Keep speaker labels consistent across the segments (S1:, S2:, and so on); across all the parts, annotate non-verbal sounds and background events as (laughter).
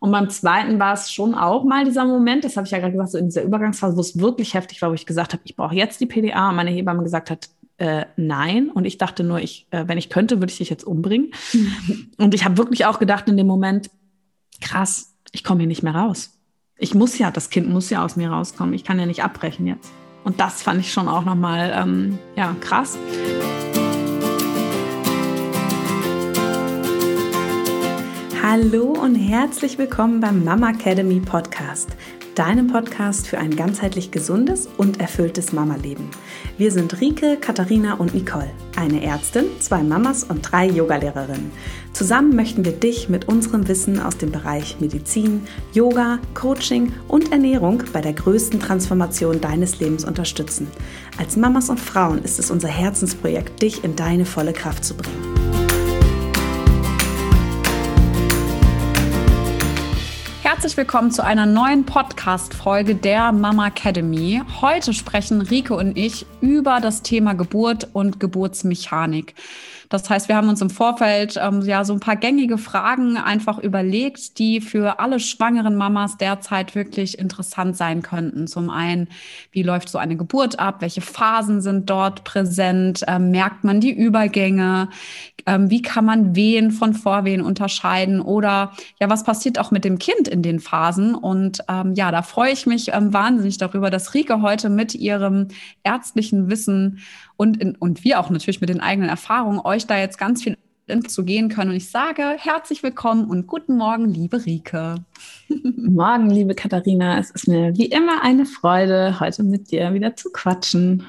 S1: Und beim zweiten war es schon auch mal dieser Moment, das habe ich ja gerade gesagt, so in dieser Übergangsphase, wo es wirklich heftig war, wo ich gesagt habe, ich brauche jetzt die PDA und meine Hebamme gesagt hat, äh, nein. Und ich dachte nur, ich, äh, wenn ich könnte, würde ich dich jetzt umbringen. (laughs) und ich habe wirklich auch gedacht in dem Moment, krass, ich komme hier nicht mehr raus. Ich muss ja, das Kind muss ja aus mir rauskommen. Ich kann ja nicht abbrechen jetzt. Und das fand ich schon auch nochmal, ähm, ja, krass.
S2: Hallo und herzlich willkommen beim Mama Academy Podcast, deinem Podcast für ein ganzheitlich gesundes und erfülltes Mama-Leben. Wir sind Rike, Katharina und Nicole, eine Ärztin, zwei Mamas und drei Yogalehrerinnen. Zusammen möchten wir dich mit unserem Wissen aus dem Bereich Medizin, Yoga, Coaching und Ernährung bei der größten Transformation deines Lebens unterstützen. Als Mamas und Frauen ist es unser Herzensprojekt, dich in deine volle Kraft zu bringen.
S3: Herzlich willkommen zu einer neuen Podcast-Folge der Mama Academy. Heute sprechen Rike und ich über das Thema Geburt und Geburtsmechanik. Das heißt, wir haben uns im Vorfeld ähm, ja so ein paar gängige Fragen einfach überlegt, die für alle schwangeren Mamas derzeit wirklich interessant sein könnten. Zum einen, wie läuft so eine Geburt ab? Welche Phasen sind dort präsent? Ähm, merkt man die Übergänge? Ähm, wie kann man Wehen von Vorwehen unterscheiden? Oder ja, was passiert auch mit dem Kind in den Phasen? Und ähm, ja, da freue ich mich ähm, wahnsinnig darüber, dass Rike heute mit ihrem ärztlichen Wissen und, in, und wir auch natürlich mit den eigenen Erfahrungen euch da jetzt ganz viel zu gehen können. Und ich sage herzlich willkommen und guten Morgen, liebe Rike. (laughs)
S1: Morgen, liebe Katharina. Es ist mir wie immer eine Freude, heute mit dir wieder zu quatschen.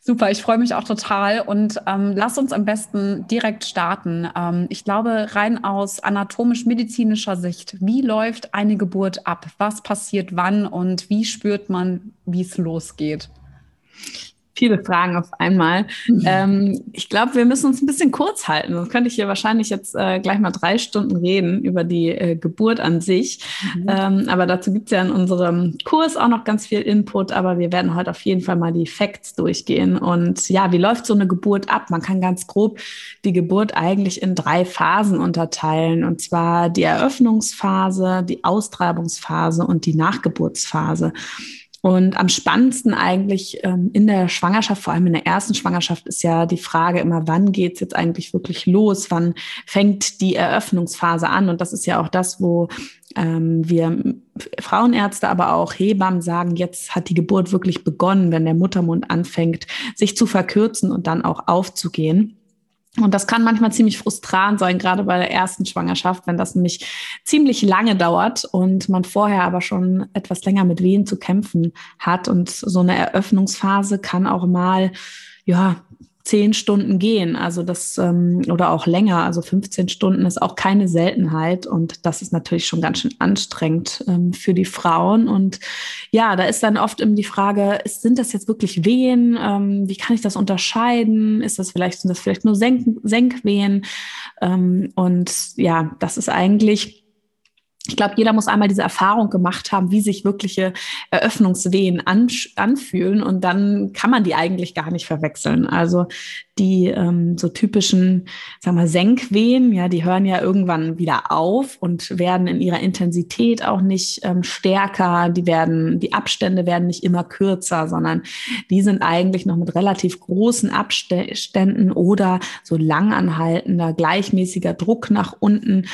S3: Super, ich freue mich auch total und ähm, lass uns am besten direkt starten. Ähm, ich glaube, rein aus anatomisch-medizinischer Sicht, wie läuft eine Geburt ab? Was passiert wann und wie spürt man, wie es losgeht?
S1: Viele Fragen auf einmal. Mhm. Ähm, ich glaube, wir müssen uns ein bisschen kurz halten. Sonst könnte ich hier wahrscheinlich jetzt äh, gleich mal drei Stunden reden über die äh, Geburt an sich. Mhm. Ähm, aber dazu gibt es ja in unserem Kurs auch noch ganz viel Input. Aber wir werden heute auf jeden Fall mal die Facts durchgehen. Und ja, wie läuft so eine Geburt ab? Man kann ganz grob die Geburt eigentlich in drei Phasen unterteilen. Und zwar die Eröffnungsphase, die Austreibungsphase und die Nachgeburtsphase. Und am spannendsten eigentlich ähm, in der Schwangerschaft, vor allem in der ersten Schwangerschaft, ist ja die Frage immer, wann geht's jetzt eigentlich wirklich los? Wann fängt die Eröffnungsphase an? Und das ist ja auch das, wo ähm, wir Frauenärzte, aber auch Hebammen sagen, jetzt hat die Geburt wirklich begonnen, wenn der Muttermund anfängt, sich zu verkürzen und dann auch aufzugehen. Und das kann manchmal ziemlich frustrant sein, gerade bei der ersten Schwangerschaft, wenn das nämlich ziemlich lange dauert und man vorher aber schon etwas länger mit Wehen zu kämpfen hat. Und so eine Eröffnungsphase kann auch mal, ja, zehn Stunden gehen. Also das ähm, oder auch länger, also 15 Stunden ist auch keine Seltenheit. Und das ist natürlich schon ganz schön anstrengend ähm, für die Frauen. Und ja, da ist dann oft eben die Frage, sind das jetzt wirklich Wehen? Ähm, wie kann ich das unterscheiden? Ist das vielleicht, sind das vielleicht nur Senk Senkwehen? Ähm, und ja, das ist eigentlich ich glaube, jeder muss einmal diese Erfahrung gemacht haben, wie sich wirkliche Eröffnungswehen an, anfühlen und dann kann man die eigentlich gar nicht verwechseln. Also die ähm, so typischen, sagen wir, Senkwehen, ja, die hören ja irgendwann wieder auf und werden in ihrer Intensität auch nicht ähm, stärker. Die werden, die Abstände werden nicht immer kürzer, sondern die sind eigentlich noch mit relativ großen Abständen oder so langanhaltender, gleichmäßiger Druck nach unten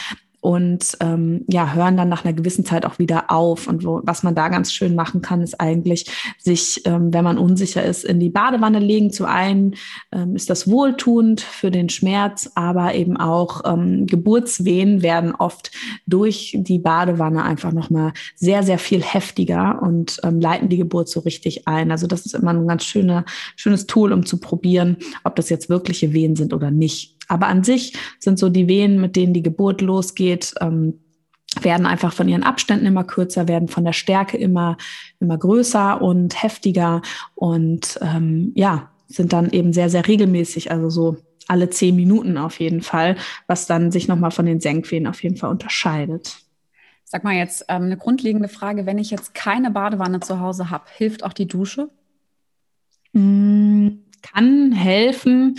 S1: und ähm, ja, hören dann nach einer gewissen Zeit auch wieder auf. Und wo, was man da ganz schön machen kann, ist eigentlich sich, ähm, wenn man unsicher ist, in die Badewanne legen. Zu einen ähm, ist das wohltuend für den Schmerz, aber eben auch ähm, Geburtswehen werden oft durch die Badewanne einfach nochmal sehr, sehr viel heftiger und ähm, leiten die Geburt so richtig ein. Also das ist immer ein ganz schöner, schönes Tool, um zu probieren, ob das jetzt wirkliche Wehen sind oder nicht. Aber an sich sind so die Wehen, mit denen die Geburt losgeht, ähm, werden einfach von ihren Abständen immer kürzer, werden von der Stärke immer, immer größer und heftiger und ähm, ja, sind dann eben sehr, sehr regelmäßig, also so alle zehn Minuten auf jeden Fall, was dann sich nochmal von den Senkwehen auf jeden Fall unterscheidet.
S3: Sag mal jetzt ähm, eine grundlegende Frage, wenn ich jetzt keine Badewanne zu Hause habe, hilft auch die Dusche?
S1: Mm, kann helfen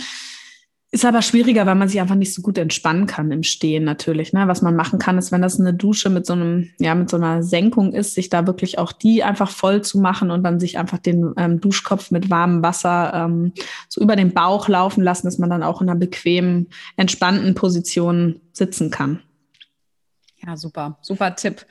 S1: Ist aber schwieriger, weil man sich einfach nicht so gut entspannen kann im Stehen natürlich. Ne? Was man machen kann, ist, wenn das eine Dusche mit so einem, ja, mit so einer Senkung ist, sich da wirklich auch die einfach voll zu machen und dann sich einfach den ähm, Duschkopf mit warmem Wasser ähm, so über den Bauch laufen lassen, dass man dann auch in einer bequemen, entspannten Position sitzen kann.
S3: Ja, super, super Tipp.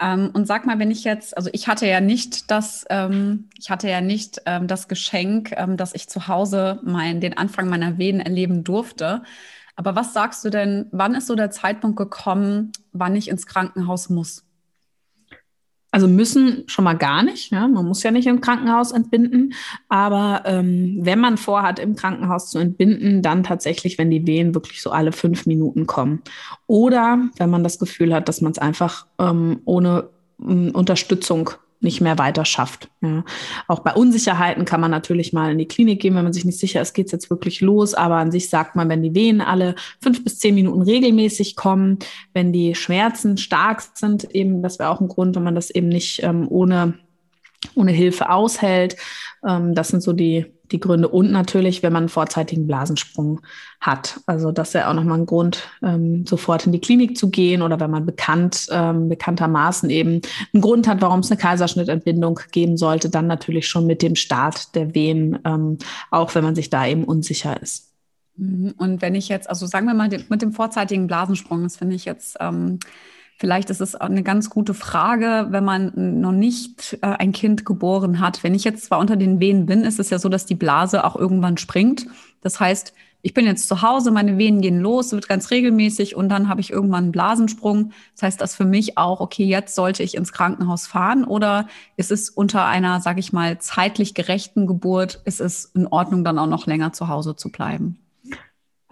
S3: Ähm, und sag mal, wenn ich jetzt, also ich hatte ja nicht das, ähm, ich hatte ja nicht ähm, das Geschenk, ähm, dass ich zu Hause mein, den Anfang meiner Wehen erleben durfte. Aber was sagst du denn, wann ist so der Zeitpunkt gekommen, wann ich ins Krankenhaus muss?
S1: Also müssen schon mal gar nicht. Ja? Man muss ja nicht im Krankenhaus entbinden. Aber ähm, wenn man vorhat, im Krankenhaus zu entbinden, dann tatsächlich, wenn die Wehen wirklich so alle fünf Minuten kommen. Oder wenn man das Gefühl hat, dass man es einfach ähm, ohne ähm, Unterstützung nicht mehr weiter schafft. Ja. Auch bei Unsicherheiten kann man natürlich mal in die Klinik gehen, wenn man sich nicht sicher ist, geht es jetzt wirklich los. Aber an sich sagt man, wenn die Wehen alle fünf bis zehn Minuten regelmäßig kommen, wenn die Schmerzen stark sind, eben, das wäre auch ein Grund, wenn man das eben nicht ähm, ohne, ohne Hilfe aushält. Ähm, das sind so die, die Gründe. Und natürlich, wenn man einen vorzeitigen Blasensprung hat. Also das ist ja auch nochmal ein Grund, ähm, sofort in die Klinik zu gehen oder wenn man bekannt, ähm, bekanntermaßen eben einen Grund hat, warum es eine Kaiserschnittentbindung geben sollte, dann natürlich schon mit dem Start der Wehen, ähm, auch wenn man sich da eben unsicher ist.
S3: Mhm. Und wenn ich jetzt, also sagen wir mal mit dem vorzeitigen Blasensprung, das finde ich jetzt ähm, Vielleicht ist es eine ganz gute Frage, wenn man noch nicht äh, ein Kind geboren hat. Wenn ich jetzt zwar unter den Wehen bin, ist es ja so, dass die Blase auch irgendwann springt. Das heißt, ich bin jetzt zu Hause, meine Venen gehen los, wird ganz regelmäßig und dann habe ich irgendwann einen Blasensprung. Das heißt, das für mich auch, okay, jetzt sollte ich ins Krankenhaus fahren oder ist es unter einer, sage ich mal, zeitlich gerechten Geburt, ist es in Ordnung, dann auch noch länger zu Hause zu bleiben?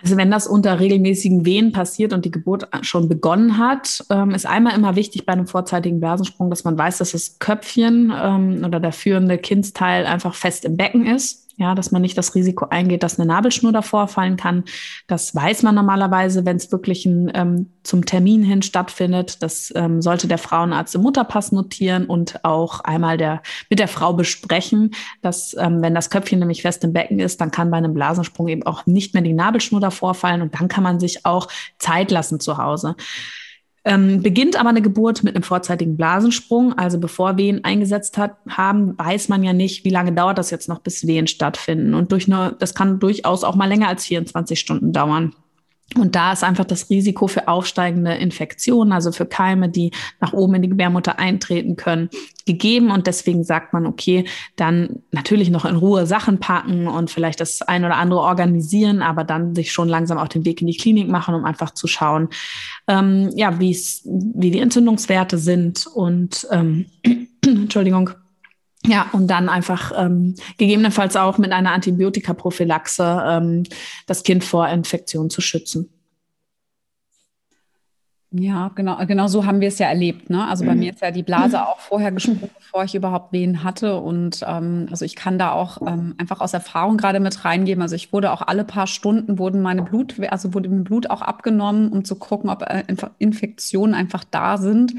S1: Also wenn das unter regelmäßigen Wehen passiert und die Geburt schon begonnen hat, ähm, ist einmal immer wichtig bei einem vorzeitigen Blasensprung, dass man weiß, dass das Köpfchen ähm, oder der führende Kindsteil einfach fest im Becken ist ja, dass man nicht das Risiko eingeht, dass eine Nabelschnur davor fallen kann. Das weiß man normalerweise, wenn es wirklich ein, ähm, zum Termin hin stattfindet. Das ähm, sollte der Frauenarzt im Mutterpass notieren und auch einmal der, mit der Frau besprechen, dass ähm, wenn das Köpfchen nämlich fest im Becken ist, dann kann bei einem Blasensprung eben auch nicht mehr die Nabelschnur davor fallen und dann kann man sich auch Zeit lassen zu Hause. Ähm, beginnt aber eine Geburt mit einem vorzeitigen Blasensprung, also bevor Wehen eingesetzt hat, haben, weiß man ja nicht, wie lange dauert das jetzt noch, bis Wehen stattfinden. Und durch eine, das kann durchaus auch mal länger als 24 Stunden dauern. Und da ist einfach das Risiko für aufsteigende Infektionen, also für Keime, die nach oben in die Gebärmutter eintreten können, gegeben. Und deswegen sagt man, okay, dann natürlich noch in Ruhe Sachen packen und vielleicht das ein oder andere organisieren, aber dann sich schon langsam auf den Weg in die Klinik machen, um einfach zu schauen, ähm, ja, wie die Entzündungswerte sind und ähm, (clears throat) Entschuldigung, ja, und dann einfach ähm, gegebenenfalls auch mit einer Antibiotikaprophylaxe ähm, das Kind vor Infektion zu schützen.
S3: Ja, genau, genau so haben wir es ja erlebt. Ne? Also bei mhm. mir ist ja die Blase auch vorher gesprungen, bevor ich überhaupt Wehen hatte. Und ähm, also ich kann da auch ähm, einfach aus Erfahrung gerade mit reingeben. Also ich wurde auch alle paar Stunden wurden meine Blut, also wurde mein Blut auch abgenommen, um zu gucken, ob äh, Infektionen einfach da sind.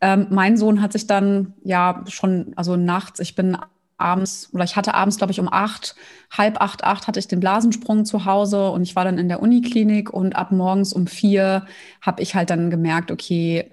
S3: Ähm, mein Sohn hat sich dann ja schon, also nachts, ich bin abends, oder ich hatte abends, glaube ich, um acht, halb acht, acht hatte ich den Blasensprung zu Hause und ich war dann in der Uniklinik und ab morgens um vier habe ich halt dann gemerkt, okay,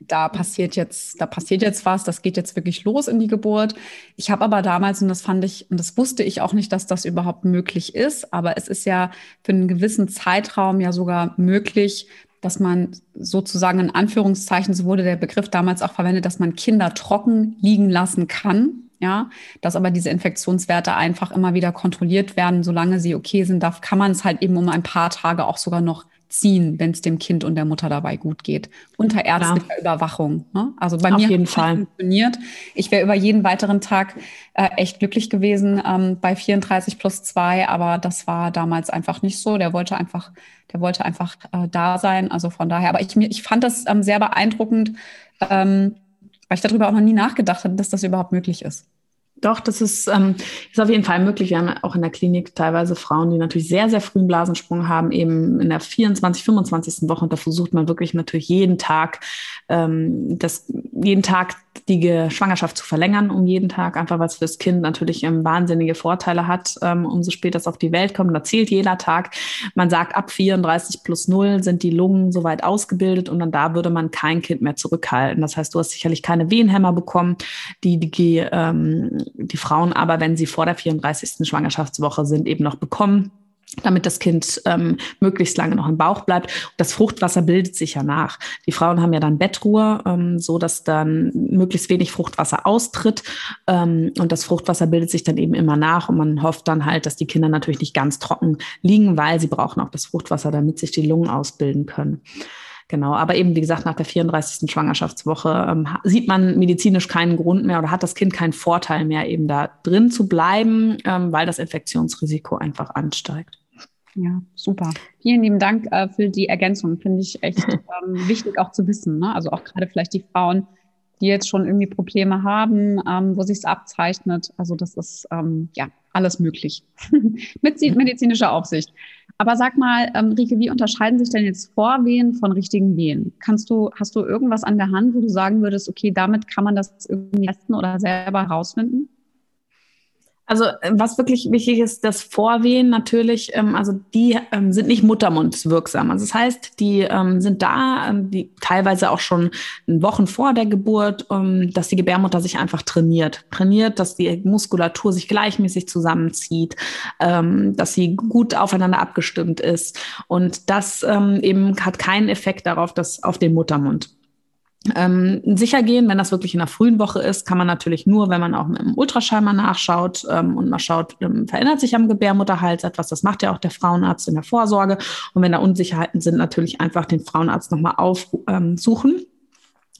S3: da passiert jetzt, da passiert jetzt was, das geht jetzt wirklich los in die Geburt. Ich habe aber damals, und das fand ich, und das wusste ich auch nicht, dass das überhaupt möglich ist, aber es ist ja für einen gewissen Zeitraum ja sogar möglich, dass man sozusagen in Anführungszeichen, so wurde der Begriff damals auch verwendet, dass man Kinder trocken liegen lassen kann. Ja, dass aber diese Infektionswerte einfach immer wieder kontrolliert werden, solange sie okay sind, darf, kann man es halt eben um ein paar Tage auch sogar noch ziehen, wenn es dem Kind und der Mutter dabei gut geht. Unter ärztlicher ja. Überwachung. Ne? Also bei
S1: Auf
S3: mir
S1: jeden Fall
S3: funktioniert. Ich wäre über jeden weiteren Tag äh, echt glücklich gewesen ähm, bei 34 plus 2, aber das war damals einfach nicht so. Der wollte einfach der wollte einfach äh, da sein. Also von daher, aber ich, ich fand das ähm, sehr beeindruckend, ähm, weil ich darüber auch noch nie nachgedacht hatte, dass das überhaupt möglich ist.
S1: Doch, das ist, ähm, ist auf jeden Fall möglich. Wir haben auch in der Klinik teilweise Frauen, die natürlich sehr, sehr frühen Blasensprung haben, eben in der 24, 25. Woche. Und da versucht man wirklich natürlich jeden Tag, ähm, das, jeden Tag die Schwangerschaft zu verlängern um jeden Tag, einfach weil es fürs Kind natürlich ähm, wahnsinnige Vorteile hat, ähm, umso später es auf die Welt kommt. Da zählt jeder Tag. Man sagt, ab 34 plus 0 sind die Lungen soweit ausgebildet und dann da würde man kein Kind mehr zurückhalten. Das heißt, du hast sicherlich keine Wehenhämmer bekommen, die die, ähm, die Frauen aber, wenn sie vor der 34. Schwangerschaftswoche sind, eben noch bekommen damit das Kind ähm, möglichst lange noch im Bauch bleibt. Das Fruchtwasser bildet sich ja nach. Die Frauen haben ja dann Bettruhe, ähm, so dass dann möglichst wenig Fruchtwasser austritt ähm, und das Fruchtwasser bildet sich dann eben immer nach und man hofft dann halt, dass die Kinder natürlich nicht ganz trocken liegen, weil sie brauchen auch das Fruchtwasser, damit sich die Lungen ausbilden können. Genau, aber eben wie gesagt, nach der 34. Schwangerschaftswoche ähm, sieht man medizinisch keinen Grund mehr oder hat das Kind keinen Vorteil mehr, eben da drin zu bleiben, ähm, weil das Infektionsrisiko einfach ansteigt.
S3: Ja, super. Vielen lieben Dank äh, für die Ergänzung. Finde ich echt (laughs) ähm, wichtig auch zu wissen. Ne? Also auch gerade vielleicht die Frauen, die jetzt schon irgendwie Probleme haben, ähm, wo sich es abzeichnet. Also das ist ähm, ja alles möglich (laughs) mit medizinischer Aufsicht. Aber sag mal, ähm, Rike, wie unterscheiden sich denn jetzt Vorwehen von richtigen Wehen? Kannst du, hast du irgendwas an der Hand, wo du sagen würdest, okay, damit kann man das irgendwie testen oder selber herausfinden?
S1: Also äh, was wirklich wichtig ist, das Vorwehen natürlich, ähm, also die ähm, sind nicht muttermundswirksam. Also das heißt, die ähm, sind da, ähm, die teilweise auch schon Wochen vor der Geburt, ähm, dass die Gebärmutter sich einfach trainiert. Trainiert, dass die Muskulatur sich gleichmäßig zusammenzieht, ähm, dass sie gut aufeinander abgestimmt ist. Und das eben hat keinen Effekt darauf, dass auf den Muttermund. Ähm, sicher gehen, wenn das wirklich in der frühen Woche ist, kann man natürlich nur, wenn man auch mit dem Ultraschall mal nachschaut ähm, und mal schaut, ähm, verändert sich am Gebärmutterhals etwas. Das macht ja auch der Frauenarzt in der Vorsorge. Und wenn da Unsicherheiten sind, natürlich einfach den Frauenarzt nochmal aufsuchen.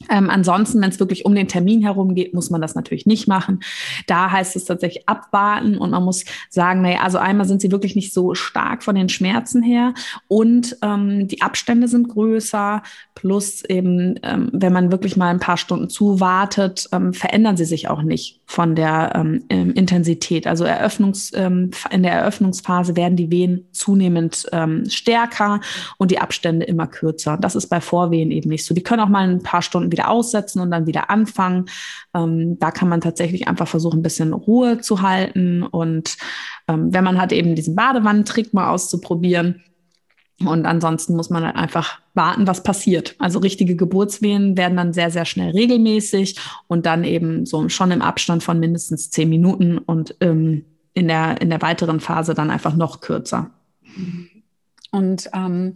S1: Ähm, ansonsten, wenn es wirklich um den Termin herum geht, muss man das natürlich nicht machen. Da heißt es tatsächlich abwarten und man muss sagen, naja, also einmal sind sie wirklich nicht so stark von den Schmerzen her und ähm, die Abstände sind größer, plus eben, ähm, wenn man wirklich mal ein paar Stunden zuwartet, ähm, verändern sie sich auch nicht von der ähm, ähm, Intensität. Also Eröffnungs, in der Eröffnungsphase werden die Wehen zunehmend stärker und die Abstände immer kürzer. Das ist bei Vorwehen eben nicht so. Die können auch mal ein paar Stunden Stunden wieder aussetzen und dann wieder anfangen. Ähm, da kann man tatsächlich einfach versuchen, ein bisschen Ruhe zu halten. Und ähm, wenn man hat, eben diesen Badewannentrick mal auszuprobieren. Und ansonsten muss man halt einfach warten, was passiert. Also richtige Geburtswehen werden dann sehr, sehr schnell regelmäßig und dann eben so schon im Abstand von mindestens zehn Minuten und ähm, in, der, in der weiteren Phase dann einfach noch kürzer.
S3: Und ähm,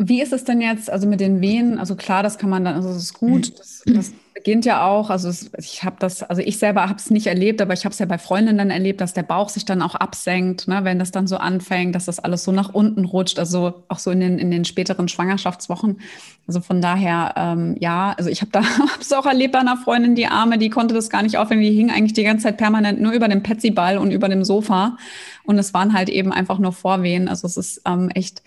S3: wie ist es denn jetzt, also mit den Wehen? Also klar, das kann man dann, also es ist gut, das, das beginnt ja auch, also es, ich habe das, also ich selber habe es nicht erlebt, aber ich habe es ja bei Freundinnen erlebt, dass der Bauch sich dann auch absenkt, ne, wenn das dann so anfängt, dass das alles so nach unten rutscht, also auch so in den, in den späteren Schwangerschaftswochen. Also von daher, ähm, ja, also ich habe da (laughs) es auch erlebt bei einer Freundin, die Arme, die konnte das gar nicht aufhören, die hing eigentlich die ganze Zeit permanent nur über dem Petsyball und über dem Sofa. Und es waren halt eben einfach nur Vorwehen, also es ist ähm, echt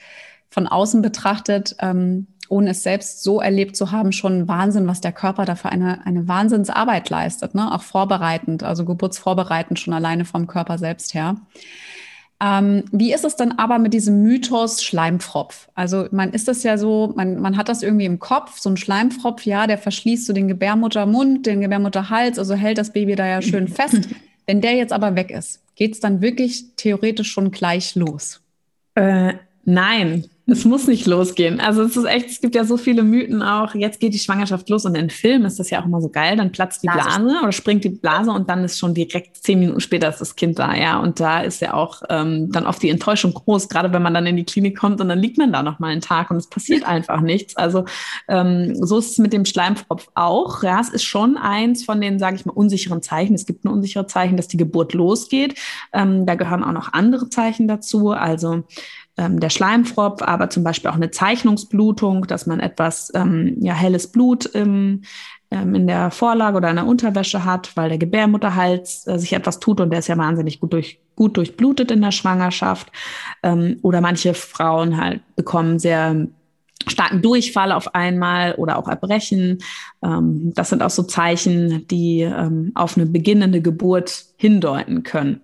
S3: von außen betrachtet, ähm, ohne es selbst so erlebt zu haben, schon Wahnsinn, was der Körper da für eine, eine Wahnsinnsarbeit leistet, ne? auch vorbereitend, also geburtsvorbereitend schon alleine vom Körper selbst her. Ähm, wie ist es dann aber mit diesem Mythos Schleimfropf? Also man ist das ja so, man, man hat das irgendwie im Kopf, so ein Schleimfropf, ja, der verschließt so den Gebärmuttermund, den Gebärmutterhals, also hält das Baby da ja schön (laughs) fest. Wenn der jetzt aber weg ist, geht es dann wirklich theoretisch schon gleich los?
S1: Äh, nein, es muss nicht losgehen. Also es ist echt, es gibt ja so viele Mythen auch. Jetzt geht die Schwangerschaft los und in Filmen ist das ja auch immer so geil. Dann platzt die Blase, Blase oder springt die Blase und dann ist schon direkt zehn Minuten später ist das Kind da. Ja, und da ist ja auch ähm, dann oft die Enttäuschung groß, gerade wenn man dann in die Klinik kommt und dann liegt man da noch mal einen Tag und es passiert einfach nichts. Also ähm, so ist es mit dem Schleimfropf auch. Ja, es ist schon eins von den, sage ich mal, unsicheren Zeichen. Es gibt ein unsichere Zeichen, dass die Geburt losgeht. Ähm, da gehören auch noch andere Zeichen dazu. Also ähm, der Schleimfropf, aber zum Beispiel auch eine Zeichnungsblutung, dass man etwas ähm, ja, helles Blut im, ähm, in der Vorlage oder in der Unterwäsche hat, weil der Gebärmutterhals äh, sich etwas tut und der ist ja wahnsinnig gut, durch, gut durchblutet in der Schwangerschaft. Ähm, oder manche Frauen halt bekommen sehr starken Durchfall auf einmal oder auch Erbrechen. Ähm, das sind auch so Zeichen, die ähm, auf eine beginnende Geburt hindeuten können.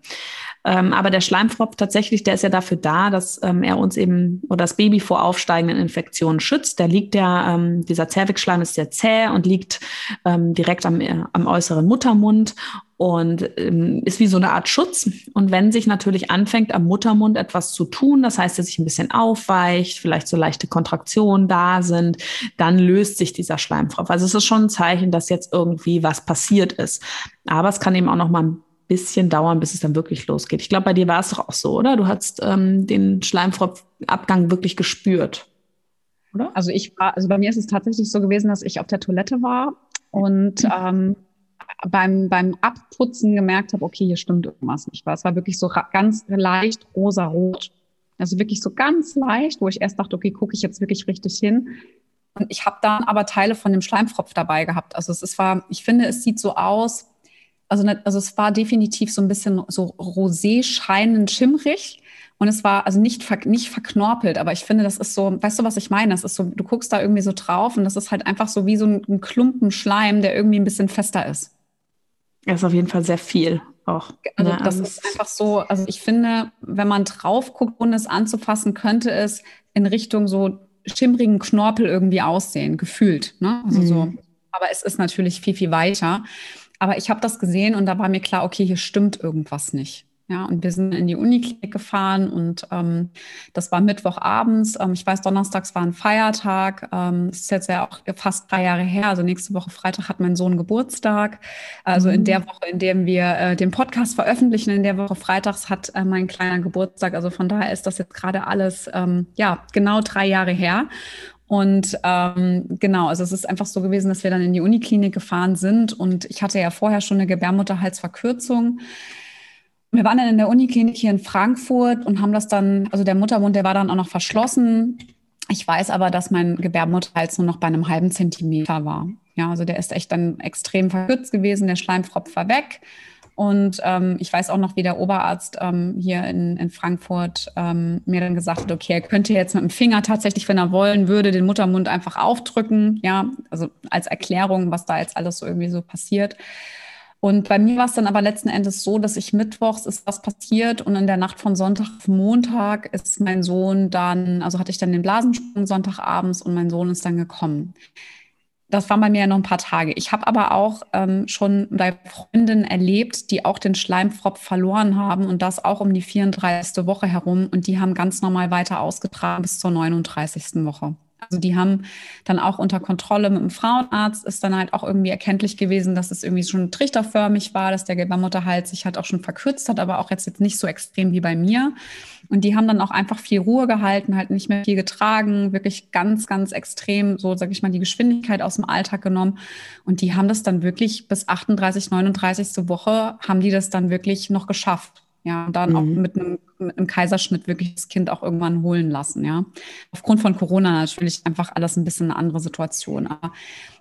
S1: Ähm, aber der Schleimfropf tatsächlich, der ist ja dafür da, dass ähm, er uns eben oder das Baby vor aufsteigenden Infektionen schützt. Der liegt ja, ähm, dieser Zervixschleim ist sehr zäh und liegt ähm, direkt am, äh, am äußeren Muttermund und ähm, ist wie so eine Art Schutz. Und wenn sich natürlich anfängt, am Muttermund etwas zu tun, das heißt, dass sich ein bisschen aufweicht, vielleicht so leichte Kontraktionen da sind, dann löst sich dieser Schleimfropf. Also es ist schon ein Zeichen, dass jetzt irgendwie was passiert ist. Aber es kann eben auch noch mal ein bisschen dauern, bis es dann wirklich losgeht. Ich glaube, bei dir war es doch auch so, oder? Du hast ähm, den Schleimfropfabgang wirklich gespürt,
S3: oder? Also ich war, also bei mir ist es tatsächlich so gewesen, dass ich auf der Toilette war und ähm, beim, beim Abputzen gemerkt habe, okay, hier stimmt irgendwas nicht. Es war wirklich so ganz leicht rosa-rot. Also wirklich so ganz leicht, wo ich erst dachte, okay, gucke ich jetzt wirklich richtig hin. Und ich habe dann aber Teile von dem Schleimfropf dabei gehabt. Also es war, ich finde, es sieht so aus, also, ne, also es war definitiv so ein bisschen so rosé scheinend schimmrig. Und es war also nicht, ver nicht verknorpelt, aber ich finde, das ist so, weißt du, was ich meine? Das ist so, du guckst da irgendwie so drauf und das ist halt einfach so wie so ein, ein Klumpen Schleim, der irgendwie ein bisschen fester ist.
S1: Ja, ist auf jeden Fall sehr viel auch.
S3: Also ja, das also ist einfach so, also ich finde, wenn man drauf guckt, ohne es anzufassen, könnte es in Richtung so schimmrigen Knorpel irgendwie aussehen, gefühlt. Ne? Also mhm. so. Aber es ist natürlich viel, viel weiter. Aber ich habe das gesehen und da war mir klar, okay, hier stimmt irgendwas nicht. Ja, und wir sind in die Uniklinik gefahren und ähm, das war Mittwochabends. Ähm, ich weiß, donnerstags war ein Feiertag. Ähm, das ist jetzt ja auch fast drei Jahre her. Also nächste Woche Freitag hat mein Sohn Geburtstag. Also mhm. in der Woche, in der wir äh, den Podcast veröffentlichen, in der Woche Freitags hat äh, mein kleiner Geburtstag. Also von daher ist das jetzt gerade alles, ähm, ja, genau drei Jahre her. Und ähm, genau, also es ist einfach so gewesen, dass wir dann in die Uniklinik gefahren sind und ich hatte ja vorher schon eine Gebärmutterhalsverkürzung. Wir waren dann in der Uniklinik hier in Frankfurt und haben das dann, also der Muttermund, der war dann auch noch verschlossen. Ich weiß aber, dass mein Gebärmutterhals nur noch bei einem halben Zentimeter war. Ja, also der ist echt dann extrem verkürzt gewesen, der Schleimfropf war weg. Und ähm, ich weiß auch noch, wie der Oberarzt ähm, hier in, in Frankfurt ähm, mir dann gesagt hat, okay, er könnte jetzt mit dem Finger tatsächlich, wenn er wollen würde, den Muttermund einfach aufdrücken. Ja, also als Erklärung, was da jetzt alles so irgendwie so passiert. Und bei mir war es dann aber letzten Endes so, dass ich mittwochs ist was passiert und in der Nacht von Sonntag auf Montag ist mein Sohn dann, also hatte ich dann den Blasensprung Sonntagabends und mein Sohn ist dann gekommen. Das waren bei mir ja noch ein paar Tage. Ich habe aber auch ähm, schon bei Freundinnen erlebt, die auch den Schleimfropf verloren haben und das auch um die 34. Woche herum und die haben ganz normal weiter ausgetragen bis zur 39. Woche. Also die haben dann auch unter Kontrolle mit dem Frauenarzt ist dann halt auch irgendwie erkenntlich gewesen, dass es irgendwie schon trichterförmig war, dass der Gebärmutterhals sich halt auch schon verkürzt hat, aber auch jetzt, jetzt nicht so extrem wie bei mir. Und die haben dann auch einfach viel Ruhe gehalten, halt nicht mehr viel getragen, wirklich ganz, ganz extrem, so sage ich mal, die Geschwindigkeit aus dem Alltag genommen. Und die haben das dann wirklich bis 38, 39. Woche haben die das dann wirklich noch geschafft. Ja, und dann mhm. auch mit einem, mit einem, Kaiserschnitt wirklich das Kind auch irgendwann holen lassen, ja. Aufgrund von Corona natürlich einfach alles ein bisschen eine andere Situation. Aber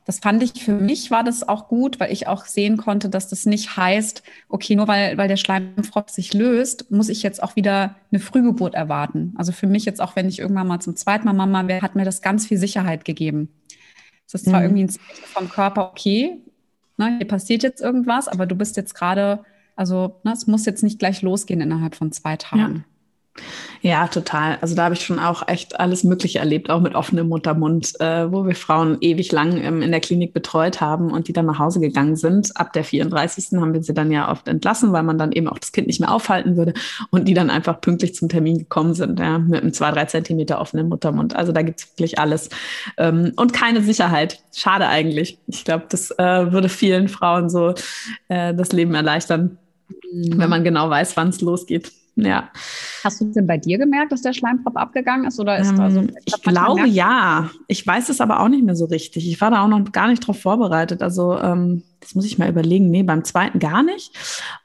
S3: das fand ich für mich war das auch gut, weil ich auch sehen konnte, dass das nicht heißt, okay, nur weil, weil der Schleimfropf sich löst, muss ich jetzt auch wieder eine Frühgeburt erwarten. Also für mich jetzt auch, wenn ich irgendwann mal zum zweiten Mal Mama wäre, hat mir das ganz viel Sicherheit gegeben. Es ist zwar mhm. irgendwie ein Zeichen vom Körper, okay, ne, hier passiert jetzt irgendwas, aber du bist jetzt gerade also ne, es muss jetzt nicht gleich losgehen innerhalb von zwei Tagen.
S1: Ja. Ja, total. Also da habe ich schon auch echt alles Mögliche erlebt, auch mit offenem Muttermund, äh, wo wir Frauen ewig lang ähm, in der Klinik betreut haben und die dann nach Hause gegangen sind. Ab der 34. haben wir sie dann ja oft entlassen, weil man dann eben auch das Kind nicht mehr aufhalten würde und die dann einfach pünktlich zum Termin gekommen sind, ja, mit einem zwei, drei Zentimeter offenen Muttermund. Also da gibt es wirklich alles. Ähm, und keine Sicherheit. Schade eigentlich. Ich glaube, das äh, würde vielen Frauen so äh, das Leben erleichtern mhm. wenn man genau weiß, wann es losgeht. Ja.
S3: Hast du denn bei dir gemerkt, dass der Schleimfropf abgegangen ist? Oder ist
S1: ähm,
S3: da so,
S1: ich glaube ja. Ich weiß es aber auch nicht mehr so richtig. Ich war da auch noch gar nicht drauf vorbereitet. Also ähm, das muss ich mal überlegen. Nee, beim zweiten gar nicht.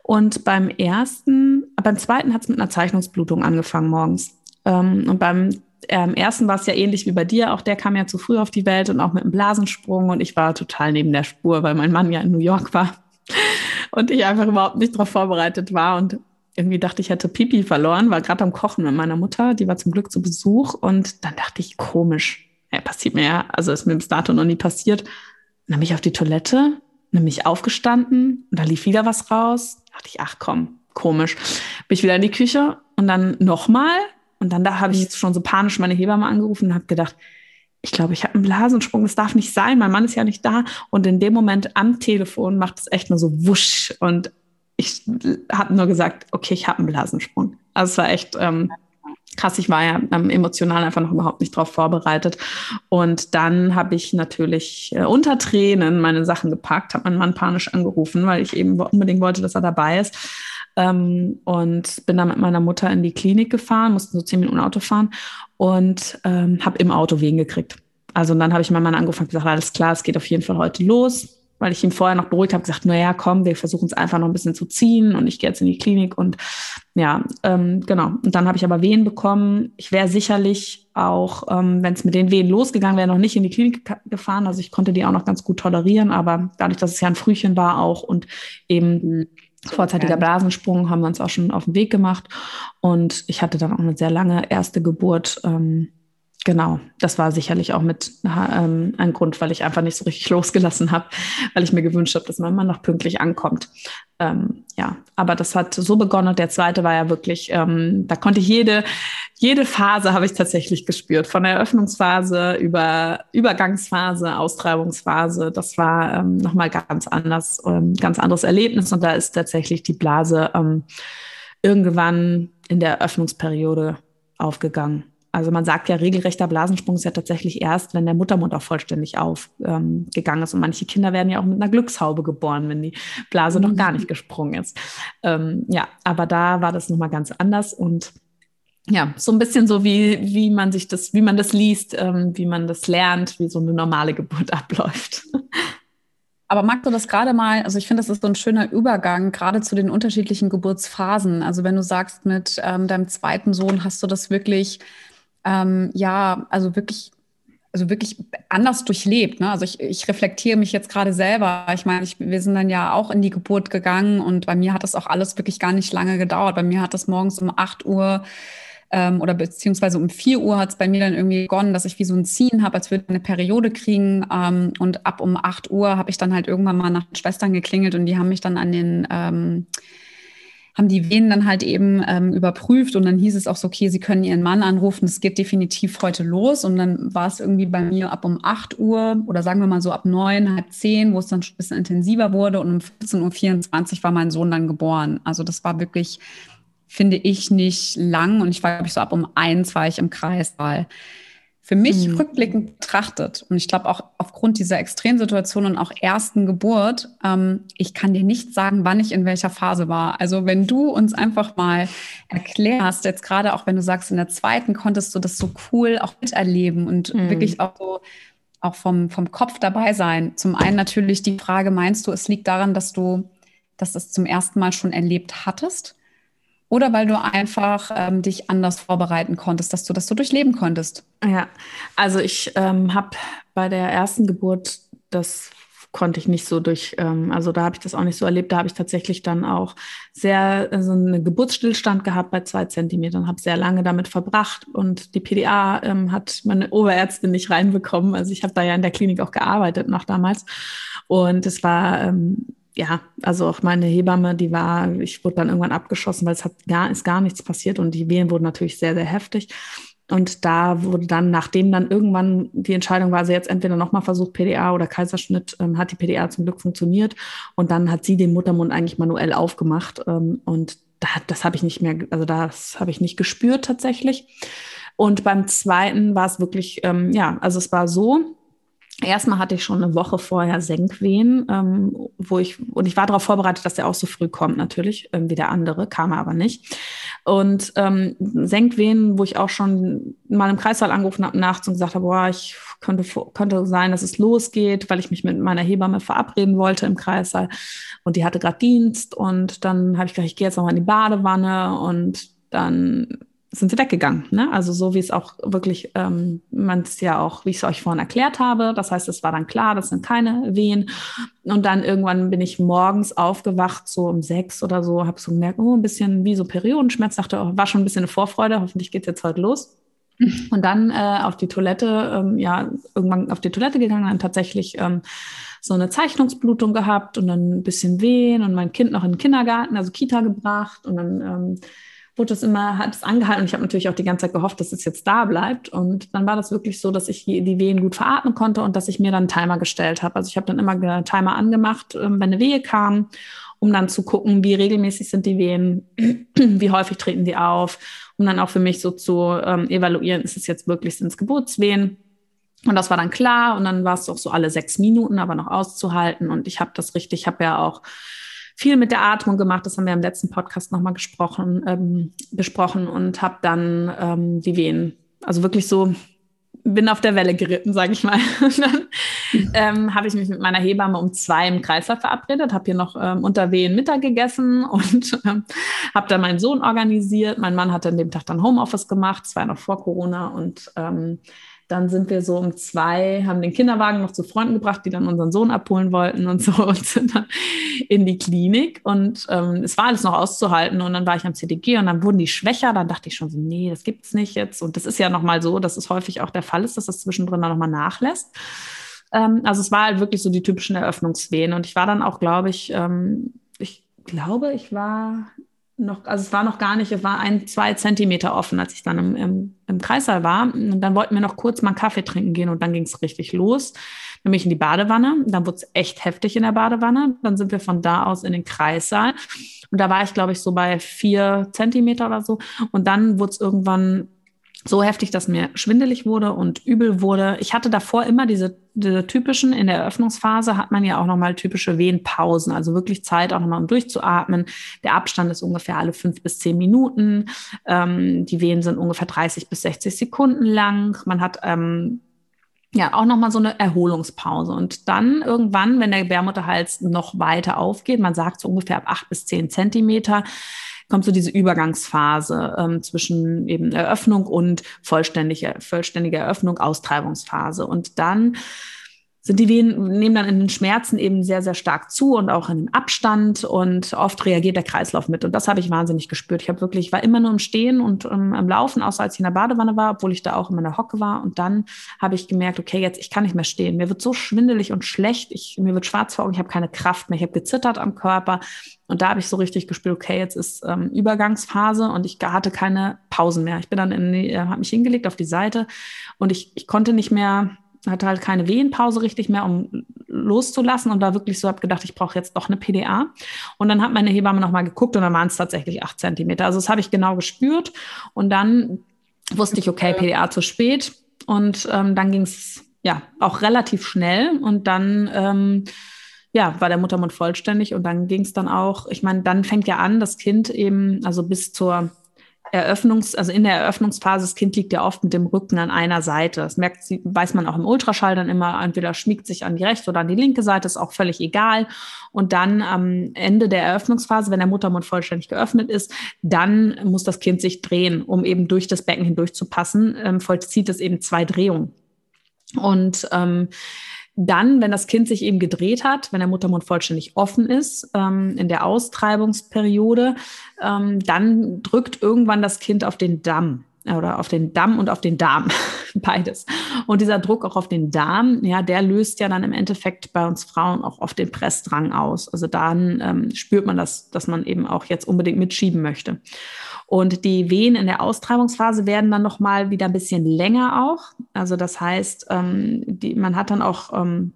S1: Und beim ersten, beim zweiten hat es mit einer Zeichnungsblutung angefangen morgens. Ähm, und beim ähm, ersten war es ja ähnlich wie bei dir. Auch der kam ja zu früh auf die Welt und auch mit einem Blasensprung. Und ich war total neben der Spur, weil mein Mann ja in New York war (laughs) und ich einfach überhaupt nicht darauf vorbereitet war und irgendwie dachte ich, hätte Pipi verloren, war gerade am Kochen mit meiner Mutter, die war zum Glück zu Besuch und dann dachte ich, komisch, ja, passiert mir ja, also ist mir bis dato noch nie passiert. Dann bin ich auf die Toilette, nämlich aufgestanden und da lief wieder was raus. Da dachte ich, ach komm, komisch. Bin ich wieder in die Küche und dann nochmal. Und dann da habe ich schon so panisch meine Hebamme angerufen und habe gedacht, ich glaube, ich habe einen Blasensprung, das darf nicht sein, mein Mann ist ja nicht da. Und in dem Moment am Telefon macht es echt nur so wusch. Und ich habe nur gesagt, okay, ich habe einen Blasensprung. Also es war echt ähm, krass. Ich war ja ähm, emotional einfach noch überhaupt nicht darauf vorbereitet. Und dann habe ich natürlich äh, unter Tränen meine Sachen gepackt, habe meinen Mann panisch angerufen, weil ich eben unbedingt wollte, dass er dabei ist. Ähm, und bin dann mit meiner Mutter in die Klinik gefahren, mussten so zehn Minuten Auto fahren und ähm, habe im Auto Wehen gekriegt. Also und dann habe ich meinen Mann angefangen und gesagt, alles klar, es geht auf jeden Fall heute los, weil ich ihm vorher noch beruhigt habe, gesagt, naja, komm, wir versuchen es einfach noch ein bisschen zu ziehen und ich gehe jetzt in die Klinik und ja, ähm, genau. Und dann habe ich aber Wehen bekommen. Ich wäre sicherlich auch, ähm, wenn es mit den Wehen losgegangen wäre, noch nicht in die Klinik gefahren. Also ich konnte die auch noch ganz gut tolerieren, aber dadurch, dass es ja ein Frühchen war auch und eben vorzeitiger Blasensprung, haben wir uns auch schon auf den Weg gemacht. Und ich hatte dann auch eine sehr lange erste Geburt. Ähm, genau, das war sicherlich auch mit ähm, ein Grund, weil ich einfach nicht so richtig (laughs) losgelassen habe, weil ich mir gewünscht habe, dass mein Mann noch pünktlich ankommt. Ähm, ja, aber das hat so begonnen. Und der zweite war ja wirklich, ähm, da konnte ich jede, jede Phase habe ich tatsächlich gespürt. Von der Eröffnungsphase über Übergangsphase, Austreibungsphase. Das war ähm, nochmal ganz anders, ähm, ganz anderes Erlebnis. Und da ist tatsächlich die Blase ähm, irgendwann in der Eröffnungsperiode aufgegangen. Also man sagt ja, regelrechter Blasensprung ist ja tatsächlich erst, wenn der Muttermund auch vollständig aufgegangen ähm, ist. Und manche Kinder werden ja auch mit einer Glückshaube geboren, wenn die Blase mhm. noch gar nicht gesprungen ist. Ähm, ja, aber da war das nochmal ganz anders und ja, so ein bisschen so wie, wie man sich das, wie man das liest, ähm, wie man das lernt, wie so eine normale Geburt (laughs) abläuft.
S3: Aber magst du das gerade mal, also ich finde, das ist so ein schöner Übergang, gerade zu den unterschiedlichen Geburtsphasen. Also wenn du sagst, mit ähm, deinem zweiten Sohn hast du das wirklich ähm, ja, also wirklich also wirklich anders durchlebt. Ne? Also ich, ich reflektiere mich jetzt gerade selber. Ich meine, ich, wir sind dann ja auch in die Geburt gegangen und bei mir hat das auch alles wirklich gar nicht lange gedauert. Bei mir hat das morgens um 8 Uhr ähm, oder beziehungsweise um 4 Uhr hat es bei mir dann irgendwie begonnen, dass ich wie so ein Ziehen habe, als würde ich eine Periode kriegen. Ähm, und ab um 8 Uhr habe ich dann halt irgendwann mal nach den Schwestern geklingelt und die haben mich dann an den ähm, haben die Venen dann halt eben ähm, überprüft und dann hieß es auch so, okay, Sie können Ihren Mann anrufen, es geht definitiv heute los. Und dann war es irgendwie bei mir ab um 8 Uhr oder sagen wir mal so ab 9, halb 10, wo es dann schon ein bisschen intensiver wurde und um 14.24 Uhr war mein Sohn dann geboren. Also das war wirklich, finde ich, nicht lang und ich war, glaube ich, so ab um eins war ich im Kreissaal. Für mich mhm. rückblickend betrachtet, und ich glaube auch aufgrund dieser Extremsituation und auch ersten Geburt, ähm, ich kann dir nicht sagen, wann ich in welcher Phase war. Also wenn du uns einfach mal erklärst, jetzt gerade auch wenn du sagst, in der zweiten konntest du das so cool auch miterleben und mhm. wirklich auch so auch vom, vom Kopf dabei sein. Zum einen natürlich die Frage, meinst du, es liegt daran, dass du dass das zum ersten Mal schon erlebt hattest? Oder weil du einfach ähm, dich anders vorbereiten konntest, dass du das so durchleben konntest?
S1: Ja, also ich ähm, habe bei der ersten Geburt das konnte ich nicht so durch, ähm, also da habe ich das auch nicht so erlebt. Da habe ich tatsächlich dann auch sehr so also einen Geburtsstillstand gehabt bei zwei Zentimetern, habe sehr lange damit verbracht und die PDA ähm, hat meine Oberärztin nicht reinbekommen. Also ich habe da ja in der Klinik auch gearbeitet noch damals und es war ähm, ja, also auch meine Hebamme, die war, ich wurde dann irgendwann abgeschossen, weil es hat gar, ist gar nichts passiert und die Wehen wurden natürlich sehr, sehr heftig. Und da wurde dann, nachdem dann irgendwann die Entscheidung war, sie jetzt entweder nochmal versucht, PDA oder Kaiserschnitt, ähm, hat die PDA zum Glück funktioniert. Und dann hat sie den Muttermund eigentlich manuell aufgemacht. Ähm, und da, das habe ich nicht mehr, also das habe ich nicht gespürt tatsächlich. Und beim zweiten war es wirklich, ähm, ja, also es war so, Erstmal hatte ich schon eine Woche vorher Senkwehen, ähm, wo ich, und ich war darauf vorbereitet, dass der auch so früh kommt, natürlich, ähm, wie der andere, kam er aber nicht. Und ähm, Senkwehen, wo ich auch schon mal im Kreissaal angerufen habe nachts und gesagt habe, boah, ich könnte, könnte sein, dass es losgeht, weil ich mich mit meiner Hebamme verabreden wollte im Kreissaal. Und die hatte gerade Dienst und dann habe ich gedacht, ich gehe jetzt nochmal in die Badewanne und dann sind sie weggegangen. Ne? Also so wie es auch wirklich, ähm, man es ja auch, wie ich es euch vorhin erklärt habe. Das heißt, es war dann klar, das sind keine Wehen. Und dann irgendwann bin ich morgens aufgewacht, so um sechs oder so, habe so gemerkt, oh, ein bisschen wie so Periodenschmerz, dachte, oh, war schon ein bisschen eine Vorfreude, hoffentlich geht's jetzt heute los. (laughs) Und dann äh, auf die Toilette, ähm, ja, irgendwann auf die Toilette gegangen, dann tatsächlich ähm, so eine Zeichnungsblutung gehabt und dann ein bisschen wehen und mein Kind noch in den Kindergarten, also Kita gebracht und dann ähm, wurde es immer, hat es angehalten und ich habe natürlich auch die ganze Zeit gehofft, dass es jetzt da bleibt und dann war das wirklich so, dass ich die Wehen gut veratmen konnte und dass ich mir dann einen Timer gestellt habe. Also ich habe dann immer einen Timer angemacht, ähm, wenn eine Wehe kam, um dann zu gucken, wie regelmäßig sind die Wehen, (clears throat) wie häufig treten die auf, um dann auch für mich so zu ähm, evaluieren, ist es jetzt wirklich, sind es Geburtswehen? Und das war dann klar und dann war es auch so alle sechs Minuten, aber noch auszuhalten. Und ich habe das richtig, ich habe ja auch viel mit der Atmung gemacht. Das haben wir im letzten Podcast nochmal gesprochen, ähm, besprochen und habe dann ähm, die Wehen, also wirklich so, bin auf der Welle geritten, sage ich mal. (laughs) Dann ähm, habe ich mich mit meiner Hebamme um zwei im Kreislauf verabredet, habe hier noch ähm, unter Wehen Mittag gegessen (laughs) und ähm, habe dann meinen Sohn organisiert. Mein Mann hatte an dem Tag dann Homeoffice gemacht, es war noch vor Corona und ähm, dann sind wir so um zwei, haben den Kinderwagen noch zu Freunden gebracht, die dann unseren Sohn abholen wollten und (laughs) so und sind dann in die Klinik. Und ähm, es war alles noch auszuhalten. Und dann war ich am CDG und dann wurden die schwächer. Dann dachte ich schon so, nee, das gibt es nicht jetzt. Und das ist ja nochmal so, dass es häufig auch der Fall ist, dass das zwischendrin dann nochmal nachlässt. Ähm, also es war halt wirklich so die typischen Eröffnungswehen. Und ich war dann auch, glaube ich, ähm, ich glaube, ich war noch, also es war noch gar nicht, es war ein, zwei Zentimeter offen, als ich dann im, im, im Kreissaal war. Und dann wollten wir noch kurz mal einen Kaffee trinken gehen und dann ging es richtig los. Nämlich in die Badewanne. Dann wurde es echt heftig in der Badewanne. Dann sind wir von da aus in den Kreissaal. Und da war ich, glaube ich, so bei vier Zentimeter oder so. Und dann wurde es irgendwann so heftig, dass mir schwindelig wurde und übel wurde. Ich hatte davor immer diese, diese typischen, in der Eröffnungsphase hat man ja auch nochmal typische Wehenpausen, also wirklich Zeit auch nochmal um durchzuatmen. Der Abstand ist ungefähr alle fünf bis zehn Minuten. Ähm, die Wehen sind ungefähr 30 bis 60 Sekunden lang. Man hat ähm, ja, auch nochmal so eine Erholungspause. Und dann irgendwann, wenn der Gebärmutterhals noch weiter aufgeht, man sagt so ungefähr ab acht bis zehn Zentimeter, kommt so diese Übergangsphase ähm, zwischen eben Eröffnung und vollständige, vollständige Eröffnung, Austreibungsphase. Und dann sind die Venen, nehmen dann in den Schmerzen eben sehr, sehr stark zu und auch in dem Abstand und oft reagiert der Kreislauf mit. Und das habe ich wahnsinnig gespürt. Ich habe wirklich, ich war immer nur im Stehen und um, am Laufen, außer als ich in der Badewanne war, obwohl ich da auch immer in der Hocke war. Und dann habe ich gemerkt, okay, jetzt, ich kann nicht mehr stehen. Mir wird so schwindelig und schlecht. Ich, mir wird schwarz vor Augen. Ich habe keine Kraft mehr. Ich habe gezittert am Körper. Und da habe ich so richtig gespürt, okay, jetzt ist ähm, Übergangsphase und ich hatte keine Pausen mehr. Ich bin dann in äh, habe mich hingelegt auf die Seite und ich, ich konnte nicht mehr hatte halt keine Wehenpause richtig mehr, um loszulassen und war wirklich so, habe gedacht, ich brauche jetzt doch eine PDA. Und dann hat meine Hebamme nochmal geguckt und dann waren es tatsächlich acht Zentimeter. Also das habe ich genau gespürt. Und dann wusste ich, okay, PDA zu spät. Und ähm, dann ging es ja auch relativ schnell. Und dann ähm, ja, war der Muttermund vollständig und dann ging es dann auch, ich meine, dann fängt ja an, das Kind eben, also bis zur Eröffnungs, also in der Eröffnungsphase, das Kind liegt ja oft mit dem Rücken an einer Seite. Das merkt, weiß man auch im Ultraschall dann immer, entweder schmiegt sich an die rechte oder an die linke Seite, ist auch völlig egal. Und dann am Ende der Eröffnungsphase, wenn der Muttermund vollständig geöffnet ist, dann muss das Kind sich drehen, um eben durch das Becken hindurch zu passen, ähm, vollzieht es eben zwei Drehungen. Und ähm, dann, wenn das Kind sich eben gedreht hat, wenn der Muttermund vollständig offen ist, ähm, in der Austreibungsperiode, ähm, dann drückt irgendwann das Kind auf den Damm oder auf den Damm und auf den Darm, (laughs) beides. Und dieser Druck auch auf den Darm, ja, der löst ja dann im Endeffekt bei uns Frauen auch oft den Pressdrang aus. Also dann ähm, spürt man das, dass man eben auch jetzt unbedingt mitschieben möchte. Und die Wehen in der Austreibungsphase werden dann noch mal wieder ein bisschen länger auch. Also das heißt, ähm, die, man hat dann auch ähm,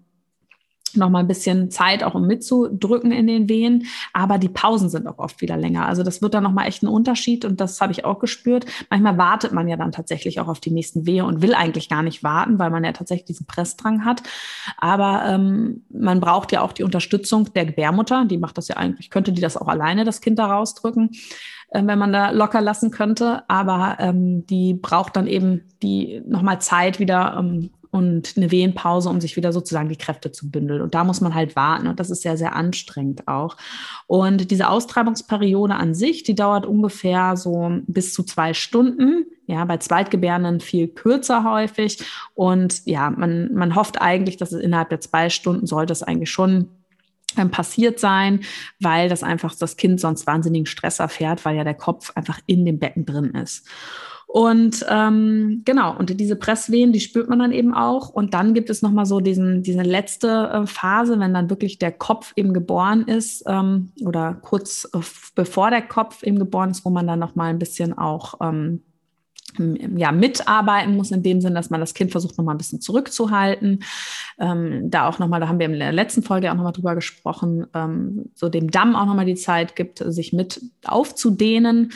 S1: noch mal ein bisschen Zeit, auch um mitzudrücken in den Wehen. Aber die Pausen sind auch oft wieder länger. Also das wird dann noch mal echt ein Unterschied und das habe ich auch gespürt. Manchmal wartet man ja dann tatsächlich auch auf die nächsten Wehe und will eigentlich gar nicht warten, weil man ja tatsächlich diesen Pressdrang hat. Aber ähm, man braucht ja auch die Unterstützung der Gebärmutter. Die macht das ja eigentlich, könnte die das auch alleine, das Kind da rausdrücken. Äh, wenn man da locker lassen könnte. Aber ähm, die braucht dann eben die nochmal Zeit wieder ähm, und eine Wehenpause, um sich wieder sozusagen die Kräfte zu bündeln. Und da muss man halt warten. Und das ist sehr, sehr anstrengend auch. Und diese Austreibungsperiode an sich, die dauert ungefähr so bis zu zwei Stunden. Ja, bei Zweitgebärenden viel kürzer häufig. Und ja, man, man hofft eigentlich, dass es innerhalb der zwei Stunden sollte es eigentlich schon ähm, passiert sein, weil das einfach das Kind sonst wahnsinnigen Stress erfährt, weil ja der Kopf einfach in dem Becken drin ist. Und ähm, genau, und diese Presswehen, die spürt man dann eben auch. Und dann gibt es nochmal so diesen, diese letzte äh, Phase, wenn dann wirklich der Kopf eben geboren ist ähm, oder kurz äh, bevor der Kopf eben geboren ist, wo man dann nochmal ein bisschen auch ähm, ja, mitarbeiten muss, in dem Sinn, dass man das Kind versucht, nochmal ein bisschen zurückzuhalten. Ähm, da auch nochmal, da haben wir in der letzten Folge auch nochmal drüber gesprochen, ähm, so dem Damm auch nochmal die Zeit gibt, sich mit aufzudehnen.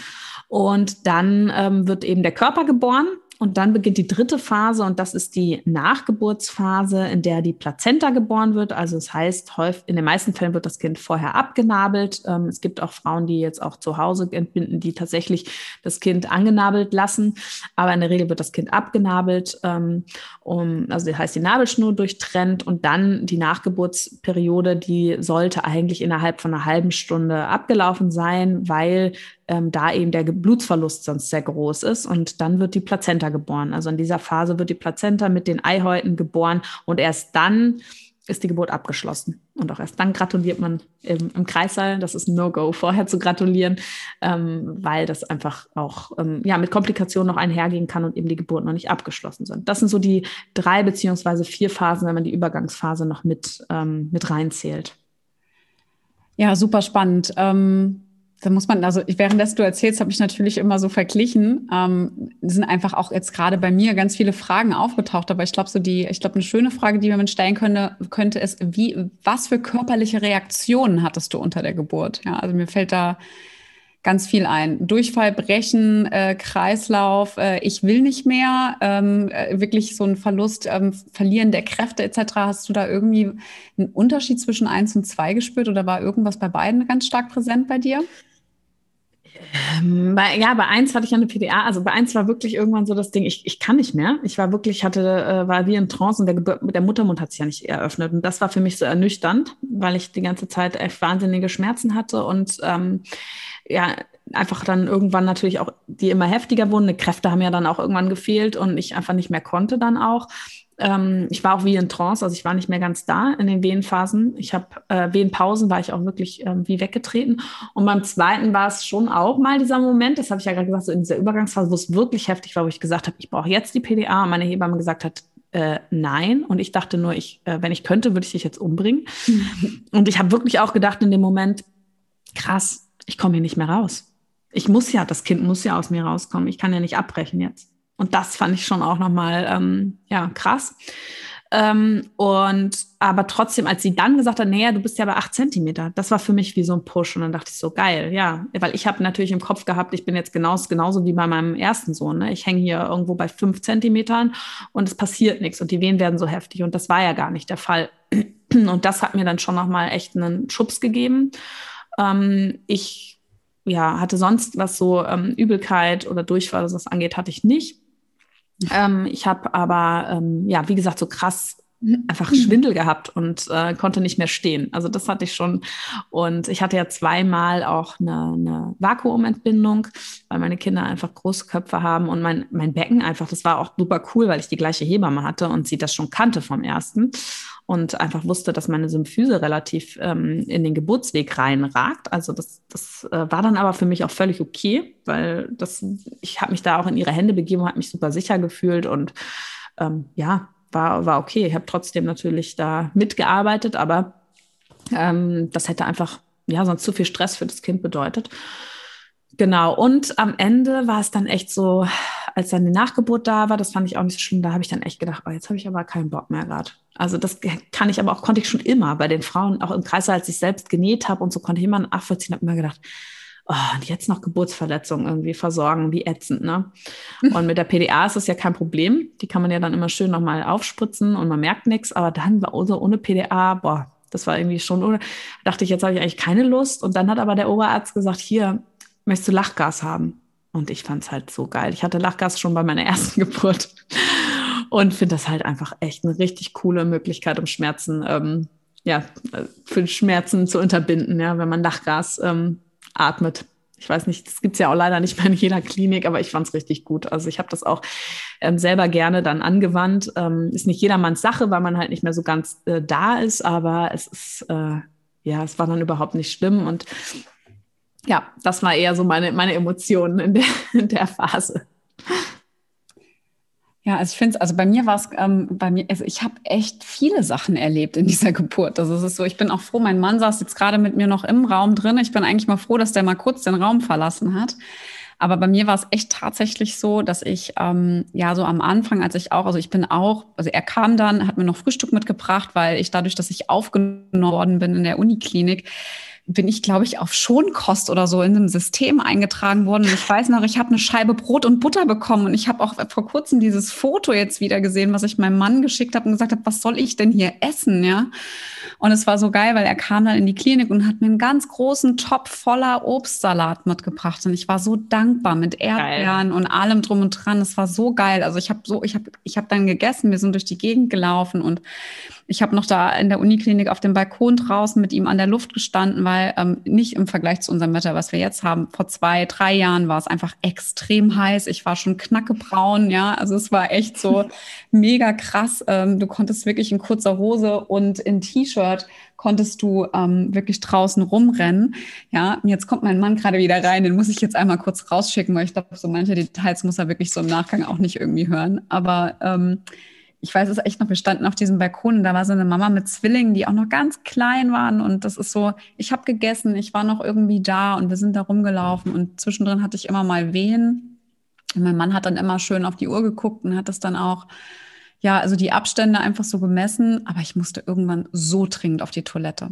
S1: Und dann ähm, wird eben der Körper geboren. Und dann beginnt die dritte Phase und das ist die Nachgeburtsphase, in der die Plazenta geboren wird. Also es das heißt, häufig, in den meisten Fällen wird das Kind vorher abgenabelt. Ähm, es gibt auch Frauen, die jetzt auch zu Hause entbinden, die tatsächlich das Kind angenabelt lassen. Aber in der Regel wird das Kind abgenabelt. Ähm, um, also das heißt, die Nabelschnur durchtrennt und dann die Nachgeburtsperiode, die sollte eigentlich innerhalb von einer halben Stunde abgelaufen sein, weil ähm, da eben der Blutsverlust sonst sehr groß ist. Und dann wird die Plazenta geboren. Also in dieser Phase wird die Plazenta mit den Eihäuten geboren und erst dann ist die Geburt abgeschlossen. Und auch erst dann gratuliert man im, im Kreissaal. Das ist ein No-Go, vorher zu gratulieren, ähm, weil das einfach auch ähm, ja, mit Komplikationen noch einhergehen kann und eben die Geburt noch nicht abgeschlossen sind. Das sind so die drei beziehungsweise vier Phasen, wenn man die Übergangsphase noch mit, ähm, mit reinzählt.
S3: Ja, super spannend. Ähm da muss man, also währenddessen du erzählst, habe ich natürlich immer so verglichen. Ähm, sind einfach auch jetzt gerade bei mir ganz viele Fragen aufgetaucht. Aber ich glaube, so die, ich glaube, eine schöne Frage, die man stellen könnte, könnte ist, wie, was für körperliche Reaktionen hattest du unter der Geburt? Ja, also mir fällt da ganz viel ein. Durchfall, Brechen, äh, Kreislauf, äh, ich will nicht mehr, ähm, äh, wirklich so ein Verlust, ähm, Verlieren der Kräfte etc. Hast du da irgendwie einen Unterschied zwischen eins und zwei gespürt oder war irgendwas bei beiden ganz stark präsent bei dir?
S1: Ähm, bei, ja, bei eins hatte ich eine PDA. Also bei eins war wirklich irgendwann so das Ding, ich, ich kann nicht mehr. Ich war wirklich, hatte, äh, war wie in Trance und der, Geburt, der Muttermund hat sich ja nicht eröffnet. Und das war für mich so ernüchternd, weil ich die ganze Zeit echt wahnsinnige Schmerzen hatte und ähm, ja, einfach dann irgendwann natürlich auch, die immer heftiger wurden. Die Kräfte haben ja dann auch irgendwann gefehlt und ich einfach nicht mehr konnte dann auch. Ähm, ich war auch wie in Trance, also ich war nicht mehr ganz da in den Wehenphasen. Ich habe äh, Wehenpausen, war ich auch wirklich äh, wie weggetreten. Und beim zweiten war es schon auch mal dieser Moment, das habe ich ja gerade gesagt, so in dieser Übergangsphase, wo es wirklich heftig war, wo ich gesagt habe, ich brauche jetzt die PDA. Und meine Hebamme gesagt hat, äh, nein. Und ich dachte nur, ich, äh, wenn ich könnte, würde ich dich jetzt umbringen. (laughs) Und ich habe wirklich auch gedacht in dem Moment, krass, ich komme hier nicht mehr raus. Ich muss ja, das Kind muss ja aus mir rauskommen. Ich kann ja nicht abbrechen jetzt. Und das fand ich schon auch nochmal ähm, ja, krass. Ähm, und aber trotzdem, als sie dann gesagt hat, naja, du bist ja bei acht Zentimeter, das war für mich wie so ein Push. Und dann dachte ich so, geil, ja. Weil ich habe natürlich im Kopf gehabt, ich bin jetzt genauso, genauso wie bei meinem ersten Sohn. Ne? Ich hänge hier irgendwo bei fünf Zentimetern und es passiert nichts und die Wehen werden so heftig. Und das war ja gar nicht der Fall. (clears throat) Und das hat mir dann schon nochmal echt einen Schubs gegeben. Ähm, ich ja, hatte sonst, was so ähm, Übelkeit oder Durchfall, was das angeht, hatte ich nicht. Ähm, ich habe aber, ähm, ja, wie gesagt, so krass einfach Schwindel gehabt und äh, konnte nicht mehr stehen. Also das hatte ich schon. Und ich hatte ja zweimal auch eine, eine Vakuumentbindung, weil meine Kinder einfach große Köpfe haben und mein, mein Becken einfach, das war auch super cool, weil ich die gleiche Hebamme hatte und sie das schon kannte vom ersten und einfach wusste, dass meine Symphyse relativ ähm, in den Geburtsweg reinragt. Also das, das äh, war dann aber für mich auch völlig okay, weil das, ich habe mich da auch in ihre Hände begeben, habe mich super sicher gefühlt und ähm, ja, war, war okay. Ich habe trotzdem natürlich da mitgearbeitet, aber ähm, das hätte einfach ja sonst zu viel Stress für das Kind bedeutet. Genau, und am Ende war es dann echt so, als dann die Nachgeburt da war, das fand ich auch nicht so schlimm, da habe ich dann echt gedacht, oh, jetzt habe ich aber keinen Bock mehr gerade. Also das kann ich aber auch, konnte ich schon immer bei den Frauen, auch im Kreis, als ich selbst genäht habe und so konnte ich immer nachvollziehen, habe immer gedacht, oh, und jetzt noch Geburtsverletzungen irgendwie versorgen, wie ätzend, ne? (laughs) Und mit der PDA ist das ja kein Problem. Die kann man ja dann immer schön nochmal aufspritzen und man merkt nichts, aber dann war so ohne PDA, boah, das war irgendwie schon, ohne, dachte ich, jetzt habe ich eigentlich keine Lust. Und dann hat aber der Oberarzt gesagt, hier, möchtest du Lachgas haben? Und ich fand es halt so geil. Ich hatte Lachgas schon bei meiner (laughs) ersten Geburt und finde das halt einfach echt eine richtig coole Möglichkeit, um Schmerzen, ähm, ja, für Schmerzen zu unterbinden, ja, wenn man Lachgas ähm, atmet. Ich weiß nicht, das gibt es ja auch leider nicht mehr in jeder Klinik, aber ich fand es richtig gut. Also ich habe das auch ähm, selber gerne dann angewandt. Ähm, ist nicht jedermanns Sache, weil man halt nicht mehr so ganz äh, da ist, aber es ist, äh, ja, es war dann überhaupt nicht schlimm und ja, das war eher so meine, meine Emotionen in der, (laughs) in der Phase.
S3: Ja, also ich finde es, also bei mir war es, ähm, bei mir, also ich habe echt viele Sachen erlebt in dieser (laughs) Geburt. Also es ist so, ich bin auch froh, mein Mann saß jetzt gerade mit mir noch im Raum drin. Ich bin eigentlich mal froh, dass der mal kurz den Raum verlassen hat. Aber bei mir war es echt tatsächlich so, dass ich ähm, ja so am Anfang, als ich auch, also ich bin auch, also er kam dann, hat mir noch Frühstück mitgebracht, weil ich dadurch, dass ich aufgenommen worden bin in der Uniklinik, bin ich, glaube ich, auf Schonkost oder so in einem System eingetragen worden. Und ich weiß noch, ich habe eine Scheibe Brot und Butter bekommen. Und ich habe auch vor kurzem dieses Foto jetzt wieder gesehen, was ich meinem Mann geschickt habe und gesagt habe, was soll ich denn hier essen, ja? Und es war so geil, weil er kam dann in die Klinik und hat mir einen ganz großen Topf voller Obstsalat mitgebracht. Und ich war so dankbar mit Erdbeeren geil. und allem drum und dran. Es war so geil. Also ich habe so, ich habe, ich habe dann gegessen. Wir sind durch die Gegend gelaufen und ich habe noch da in der Uniklinik auf dem Balkon draußen mit ihm an der Luft gestanden, weil ähm, nicht im Vergleich zu unserem Wetter, was wir jetzt haben, vor zwei, drei Jahren war es einfach extrem heiß. Ich war schon knackebraun, ja. Also es war echt so (laughs) mega krass. Ähm, du konntest wirklich in kurzer Hose und in T-Shirt konntest du ähm, wirklich draußen rumrennen. Ja, jetzt kommt mein Mann gerade wieder rein, den muss ich jetzt einmal kurz rausschicken, weil ich glaube, so manche Details muss er wirklich so im Nachgang auch nicht irgendwie hören. Aber ähm, ich weiß es echt noch, wir standen auf diesem Balkon da war so eine Mama mit Zwillingen, die auch noch ganz klein waren. Und das ist so, ich habe gegessen, ich war noch irgendwie da und wir sind da rumgelaufen und zwischendrin hatte ich immer mal Wehen. Und mein Mann hat dann immer schön auf die Uhr geguckt und hat das dann auch, ja, also die Abstände einfach so gemessen. Aber ich musste irgendwann so dringend auf die Toilette.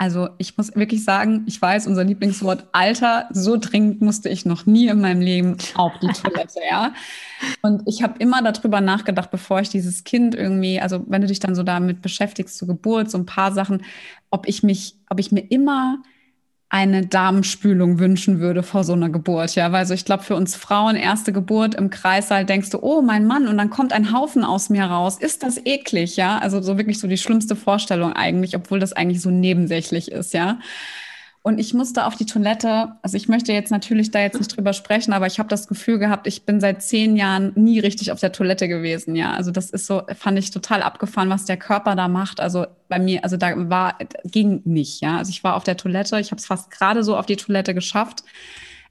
S3: Also ich muss wirklich sagen, ich weiß, unser Lieblingswort Alter, so dringend musste ich noch nie in meinem Leben auf die Toilette, ja. Und ich habe immer darüber nachgedacht, bevor ich dieses Kind irgendwie, also wenn du dich dann so damit beschäftigst, zur Geburt, so ein paar Sachen, ob ich mich, ob ich mir immer eine Darmspülung wünschen würde vor so einer Geburt, ja, weil so ich glaube für uns Frauen erste Geburt im Kreissaal denkst du, oh mein Mann und dann kommt ein Haufen aus mir raus, ist das eklig, ja, also so wirklich so die schlimmste Vorstellung eigentlich, obwohl das eigentlich so nebensächlich ist, ja. Und ich musste auf die Toilette. Also ich möchte jetzt natürlich da jetzt nicht drüber sprechen, aber ich habe das Gefühl gehabt, ich bin seit zehn Jahren nie richtig auf der Toilette gewesen. Ja, also das ist so, fand ich total abgefahren, was der Körper da macht. Also bei mir, also da war, ging nicht. Ja, also ich war auf der Toilette. Ich habe es fast gerade so auf die Toilette geschafft.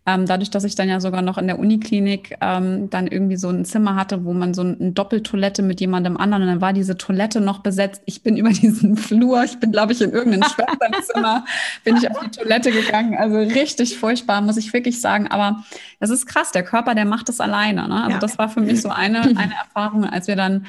S3: Ähm, dadurch, dass ich dann ja sogar noch in der Uniklinik ähm, dann irgendwie so ein Zimmer hatte, wo man so eine Doppeltoilette mit jemandem anderen und dann war diese Toilette noch besetzt. Ich bin über (laughs) diesen Flur, ich bin, glaube ich, in irgendein (laughs) Schwesternzimmer, bin ich auf die Toilette gegangen. Also richtig furchtbar, muss ich wirklich sagen. Aber das ist krass, der Körper, der macht das alleine. Ne? Also ja. das war für mich so eine, eine Erfahrung, als wir dann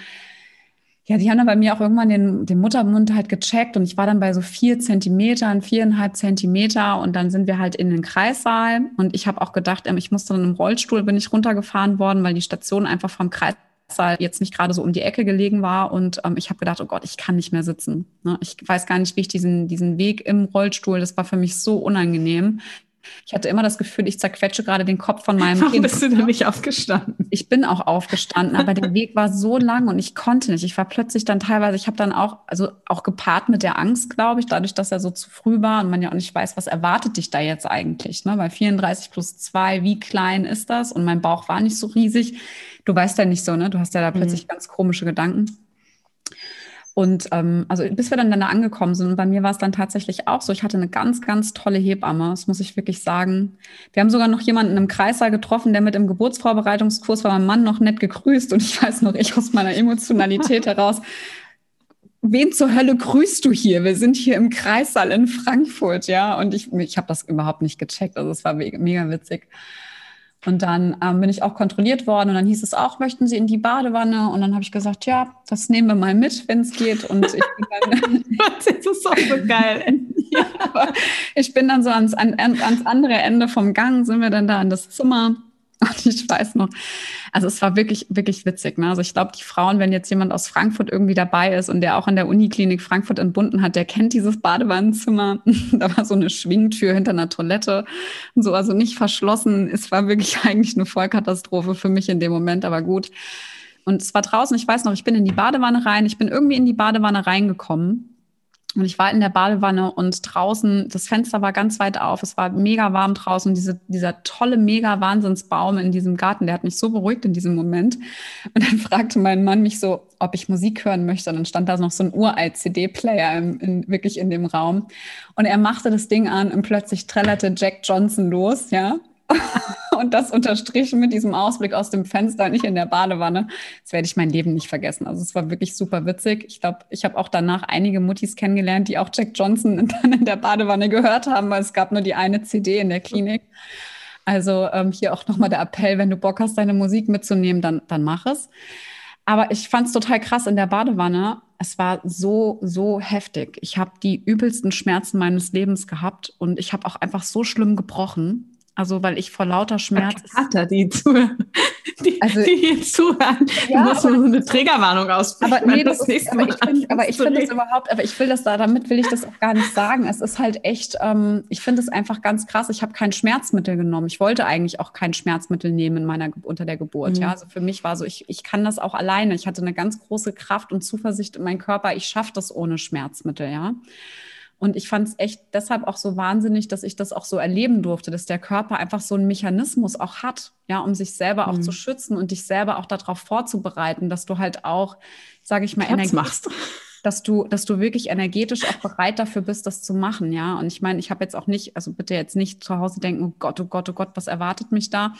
S3: ja, die haben dann bei mir auch irgendwann den, den Muttermund halt gecheckt und ich war dann bei so vier Zentimetern, viereinhalb Zentimeter und dann sind wir halt in den Kreissaal und ich habe auch gedacht, ähm, ich musste dann im Rollstuhl, bin ich runtergefahren worden, weil die Station einfach vom Kreissaal jetzt nicht gerade so um die Ecke gelegen war und ähm, ich habe gedacht, oh Gott, ich kann nicht mehr sitzen. Ne? Ich weiß gar nicht, wie ich diesen, diesen Weg im Rollstuhl, das war für mich so unangenehm. Ich hatte immer das Gefühl, ich zerquetsche gerade den Kopf von meinem
S1: Warum Kind. bist du denn nicht aufgestanden?
S3: Ich bin auch aufgestanden, aber der Weg war so lang und ich konnte nicht. Ich war plötzlich dann teilweise, ich habe dann auch, also auch gepaart mit der Angst, glaube ich, dadurch, dass er so zu früh war und man ja auch nicht weiß, was erwartet dich da jetzt eigentlich. Ne? Bei 34 plus 2, wie klein ist das? Und mein Bauch war nicht so riesig. Du weißt ja nicht so, ne? Du hast ja da plötzlich mhm. ganz komische Gedanken. Und ähm, also bis wir dann da angekommen sind, und bei mir war es dann tatsächlich auch so, ich hatte eine ganz, ganz tolle Hebamme, das muss ich wirklich sagen. Wir haben sogar noch jemanden im Kreissaal getroffen, der mit im Geburtsvorbereitungskurs war, mein Mann noch nett gegrüßt und ich weiß noch, ich aus meiner Emotionalität (laughs) heraus, wen zur Hölle grüßt du hier? Wir sind hier im Kreissaal in Frankfurt, ja, und ich, ich habe das überhaupt nicht gecheckt, also es war mega witzig. Und dann ähm, bin ich auch kontrolliert worden und dann hieß es auch, möchten Sie in die Badewanne? Und dann habe ich gesagt, ja, das nehmen wir mal mit, wenn es geht. Und ich bin dann, (laughs)
S1: das ist auch so geil. (laughs)
S3: ja, ich bin dann so ans, an, ans andere Ende vom Gang, sind wir dann da in das Zimmer. (laughs) Und ich weiß noch, also es war wirklich, wirklich witzig. Ne? Also ich glaube, die Frauen, wenn jetzt jemand aus Frankfurt irgendwie dabei ist und der auch an der Uniklinik Frankfurt entbunden hat, der kennt dieses Badewannenzimmer. (laughs) da war so eine Schwingtür hinter einer Toilette und so, also nicht verschlossen. Es war wirklich (laughs) eigentlich eine Vollkatastrophe für mich in dem Moment, aber gut. Und es war draußen, ich weiß noch, ich bin in die Badewanne rein, ich bin irgendwie in die Badewanne reingekommen und ich war in der Badewanne und draußen, das Fenster war ganz weit auf, es war mega warm draußen. Diese, dieser tolle, mega Wahnsinnsbaum in diesem Garten, der hat mich so beruhigt in diesem Moment. Und dann (laughs) fragte mein Mann mich so, ob ich Musik hören möchte. Und dann stand da noch so ein uralt CD-Player wirklich in dem Raum. Und er machte das Ding an und plötzlich trällerte Jack Johnson los, ja. (laughs) und das unterstrichen mit diesem Ausblick aus dem Fenster, nicht in der Badewanne. Das werde ich mein Leben nicht vergessen. Also es war wirklich super witzig. Ich glaube, ich habe auch danach einige Muttis kennengelernt, die auch Jack Johnson (laughs) dann in der Badewanne gehört haben, weil es gab nur die eine CD in der Klinik. Also ähm, hier auch nochmal der Appell, wenn du Bock hast, deine Musik mitzunehmen, dann, dann mach es. Aber ich fand es total krass in der Badewanne. Es war so, so heftig. Ich habe die übelsten Schmerzen meines Lebens gehabt und ich habe auch einfach so schlimm gebrochen. Also, weil ich vor lauter Schmerz.
S1: Kater, die zuhören, (laughs) die, also, die hier zuhören. Ja, du musst so eine Triggerwarnung aussprechen.
S3: Aber, nee, das, das ist, aber ich finde das überhaupt, aber ich will das da, damit will ich das auch gar nicht sagen. Es ist halt echt, ähm, ich finde es einfach ganz krass. Ich habe kein Schmerzmittel genommen. Ich wollte eigentlich auch kein Schmerzmittel nehmen in meiner, unter der Geburt. Mhm. Ja, also für mich war so, ich, ich kann das auch alleine. Ich hatte eine ganz große Kraft und Zuversicht in meinen Körper. Ich schaffe das ohne Schmerzmittel, ja. Und ich fand es echt deshalb auch so wahnsinnig, dass ich das auch so erleben durfte, dass der Körper einfach so einen Mechanismus auch hat, ja, um sich selber auch mhm. zu schützen und dich selber auch darauf vorzubereiten, dass du halt auch, sage ich mal,
S1: Energie machst.
S3: Dass du, dass du wirklich energetisch auch bereit dafür bist, das zu machen, ja. Und ich meine, ich habe jetzt auch nicht, also bitte jetzt nicht zu Hause denken, oh Gott, oh Gott, oh Gott, was erwartet mich da?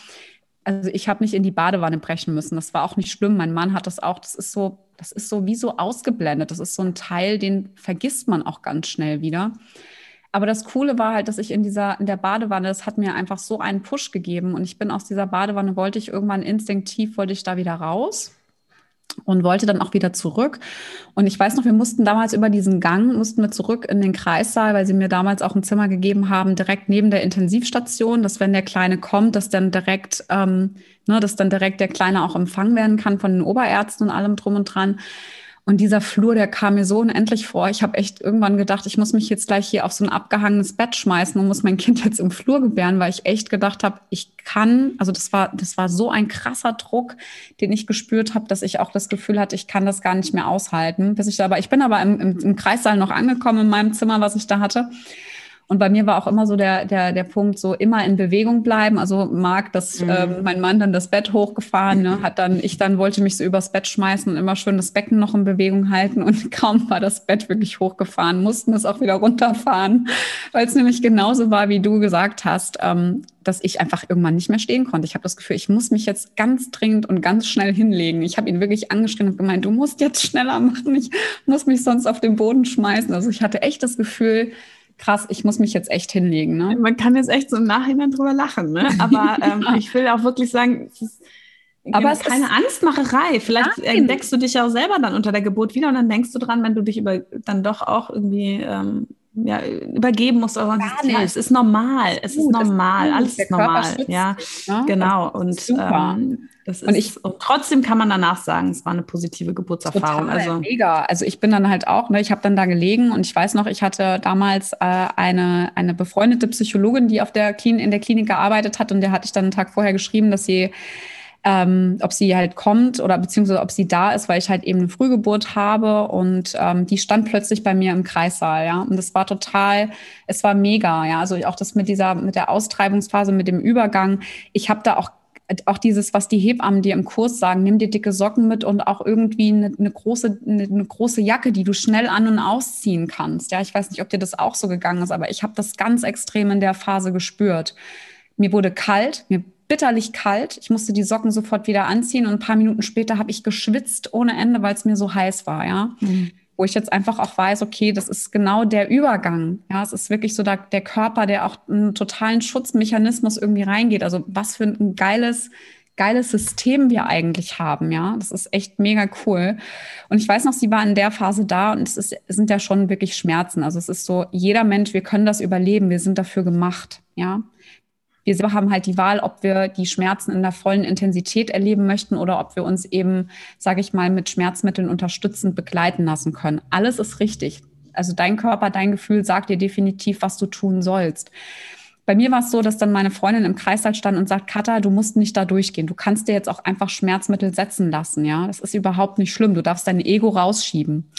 S3: Also ich habe nicht in die Badewanne brechen müssen. Das war auch nicht schlimm. Mein Mann hat das auch. Das ist so das ist so wie so ausgeblendet. Das ist so ein Teil, den vergisst man auch ganz schnell wieder. Aber das Coole war halt, dass ich in dieser, in der Badewanne, das hat mir einfach so einen Push gegeben. Und ich bin aus dieser Badewanne, wollte ich irgendwann instinktiv, wollte ich da wieder raus und wollte dann auch wieder zurück. Und ich weiß noch, wir mussten damals über diesen Gang, mussten wir zurück in den Kreissaal, weil sie mir damals auch ein Zimmer gegeben haben, direkt neben der Intensivstation, dass wenn der Kleine kommt, dass dann direkt, ähm, ne, dass dann direkt der Kleine auch empfangen werden kann von den Oberärzten und allem drum und dran. Und dieser Flur, der kam mir so unendlich vor. Ich habe echt irgendwann gedacht, ich muss mich jetzt gleich hier auf so ein abgehangenes Bett schmeißen und muss mein Kind jetzt im Flur gebären, weil ich echt gedacht habe, ich kann, also das war, das war so ein krasser Druck, den ich gespürt habe, dass ich auch das Gefühl hatte, ich kann das gar nicht mehr aushalten. Bis ich da, aber ich bin aber im, im, im Kreissaal noch angekommen in meinem Zimmer, was ich da hatte. Und bei mir war auch immer so der, der, der Punkt, so immer in Bewegung bleiben. Also mag, dass mhm. ähm, mein Mann dann das Bett hochgefahren, ne, hat dann, ich dann wollte mich so übers Bett schmeißen und immer schön das Becken noch in Bewegung halten. Und (laughs) kaum war das Bett wirklich hochgefahren, mussten es auch wieder runterfahren, weil es nämlich genauso war, wie du gesagt hast, ähm, dass ich einfach irgendwann nicht mehr stehen konnte. Ich habe das Gefühl, ich muss mich jetzt ganz dringend und ganz schnell hinlegen. Ich habe ihn wirklich angeschrien und gemeint, du musst jetzt schneller machen, ich muss mich sonst auf den Boden schmeißen. Also ich hatte echt das Gefühl, krass, ich muss mich jetzt echt hinlegen. Ne?
S1: Man kann jetzt echt so im Nachhinein drüber lachen, ne? aber (laughs) ähm, ich will auch wirklich sagen, es ist aber es keine ist Angstmacherei. Vielleicht nein. entdeckst du dich ja auch selber dann unter der Geburt wieder und dann denkst du dran, wenn du dich über, dann doch auch irgendwie ähm, ja, übergeben musst. Oder ja, es ist normal. Es ist normal. Alles ist normal. Ja, ne? genau. Und ähm, das ist, und, ich, und trotzdem kann man danach sagen, es war eine positive Geburtserfahrung.
S3: Total, also mega. Also ich bin dann halt auch, ne, ich habe dann da gelegen und ich weiß noch, ich hatte damals äh, eine, eine befreundete Psychologin, die auf der Klinik, in der Klinik gearbeitet hat und der hatte ich dann einen Tag vorher geschrieben, dass sie ähm, ob sie halt kommt oder beziehungsweise ob sie da ist, weil ich halt eben eine Frühgeburt habe und ähm, die stand plötzlich bei mir im Kreissaal, ja. Und das war total, es war mega, ja. Also auch das mit dieser, mit der Austreibungsphase, mit dem Übergang. Ich habe da auch auch dieses, was die Hebammen dir im Kurs sagen, nimm dir dicke Socken mit und auch irgendwie eine, eine große, eine, eine, große Jacke, die du schnell an- und ausziehen kannst. Ja, ich weiß nicht, ob dir das auch so gegangen ist, aber ich habe das ganz extrem in der Phase gespürt. Mir wurde kalt, mir bitterlich kalt. Ich musste die Socken sofort wieder anziehen und ein paar Minuten später habe ich geschwitzt ohne Ende, weil es mir so heiß war, ja. Mhm wo ich jetzt einfach auch weiß, okay, das ist genau der Übergang. Ja, es ist wirklich so da, der Körper, der auch einen totalen Schutzmechanismus irgendwie reingeht. Also was für ein geiles, geiles System wir eigentlich haben. Ja, das ist echt mega cool. Und ich weiß noch, sie war in der Phase da und es, ist, es sind ja schon wirklich Schmerzen. Also es ist so, jeder Mensch, wir können das überleben. Wir sind dafür gemacht. Ja, wir selber haben halt die Wahl, ob wir die Schmerzen in der vollen Intensität erleben möchten oder ob wir uns eben, sage ich mal, mit Schmerzmitteln unterstützend begleiten lassen können. Alles ist richtig. Also dein Körper, dein Gefühl sagt dir definitiv, was du tun sollst. Bei mir war es so, dass dann meine Freundin im Kreißsaal stand und sagt, Katha, du musst nicht da durchgehen. Du kannst dir jetzt auch einfach Schmerzmittel setzen lassen, ja. Das ist überhaupt nicht schlimm. Du darfst dein Ego rausschieben.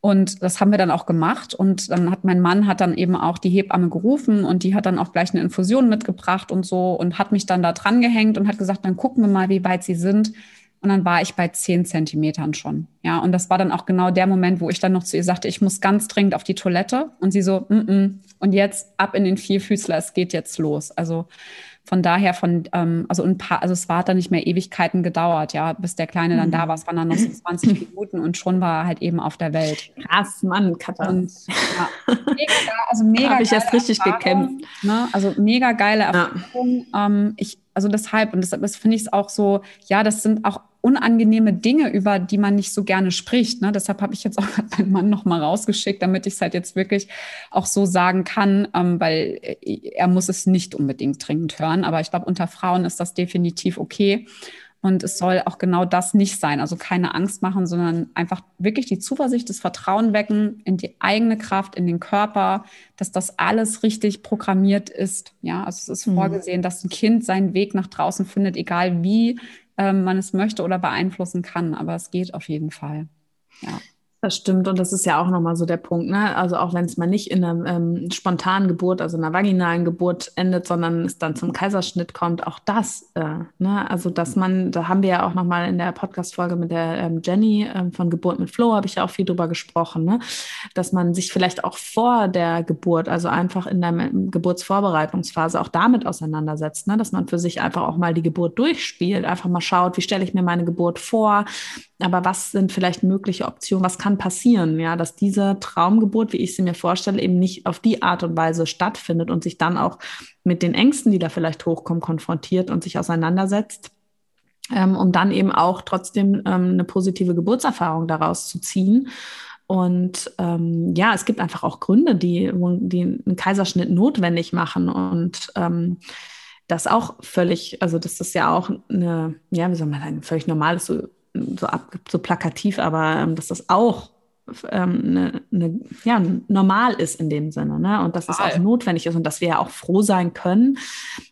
S3: Und das haben wir dann auch gemacht. Und dann hat mein Mann hat dann eben auch die Hebamme gerufen und die hat dann auch gleich eine Infusion mitgebracht und so und hat mich dann da dran gehängt und hat gesagt, dann gucken wir mal, wie weit sie sind. Und dann war ich bei zehn Zentimetern schon. Ja, und das war dann auch genau der Moment, wo ich dann noch zu ihr sagte, ich muss ganz dringend auf die Toilette. Und sie so, mm -mm. und jetzt ab in den Vierfüßler, es geht jetzt los. Also von daher von, ähm, also ein paar, also es war dann nicht mehr Ewigkeiten gedauert, ja, bis der Kleine dann da mhm. war. Es waren dann noch so 20 (laughs) Minuten und schon war er halt eben auf der Welt.
S1: Krass, Mann, Katha. Und, ja,
S3: mega, also (laughs) mega
S1: Habe ich erst richtig gekämpft.
S3: Ne? Also mega geile Erfahrung. Ja. Ähm, ich, also deshalb, und deshalb finde ich es auch so, ja, das sind auch unangenehme Dinge, über die man nicht so gerne spricht. Ne? Deshalb habe ich jetzt auch (laughs) meinen Mann noch mal rausgeschickt, damit ich es halt jetzt wirklich auch so sagen kann, ähm, weil äh, er muss es nicht unbedingt dringend hören. Aber ich glaube, unter Frauen ist das definitiv okay. Und es soll auch genau das nicht sein. Also keine Angst machen, sondern einfach wirklich die Zuversicht, das Vertrauen wecken in die eigene Kraft, in den Körper, dass das alles richtig programmiert ist. Ja, also es ist mhm. vorgesehen, dass ein Kind seinen Weg nach draußen findet, egal wie ähm, man es möchte oder beeinflussen kann. Aber es geht auf jeden Fall. Ja.
S1: Das stimmt und das ist ja auch nochmal so der Punkt. Ne? Also auch wenn es mal nicht in einer ähm, spontanen Geburt, also einer vaginalen Geburt endet, sondern es dann zum Kaiserschnitt kommt, auch das. Äh, ne? Also dass man, da haben wir ja auch nochmal in der Podcast-Folge mit der ähm, Jenny ähm, von Geburt mit Flo, habe ich ja auch viel drüber gesprochen, ne? dass man sich vielleicht auch vor der Geburt, also einfach in der Geburtsvorbereitungsphase auch damit auseinandersetzt, ne? dass man für sich einfach auch mal die Geburt durchspielt, einfach mal schaut, wie stelle ich mir meine Geburt vor, aber was sind vielleicht mögliche Optionen, was kann passieren, ja, dass diese Traumgeburt, wie ich sie mir vorstelle, eben nicht auf die Art und Weise stattfindet und sich dann auch mit den Ängsten, die da vielleicht hochkommen, konfrontiert und sich auseinandersetzt, ähm, um dann eben auch trotzdem ähm, eine positive Geburtserfahrung daraus zu ziehen. Und ähm, ja, es gibt einfach auch Gründe, die, die einen Kaiserschnitt notwendig machen und ähm, das auch völlig, also das ist ja auch eine, ja, wie soll man sagen, völlig normales so so, ab, so plakativ, aber ähm, dass das auch ähm, ne, ne, ja, normal ist in dem Sinne. Ne? Und dass es auch notwendig ist und dass wir ja auch froh sein können,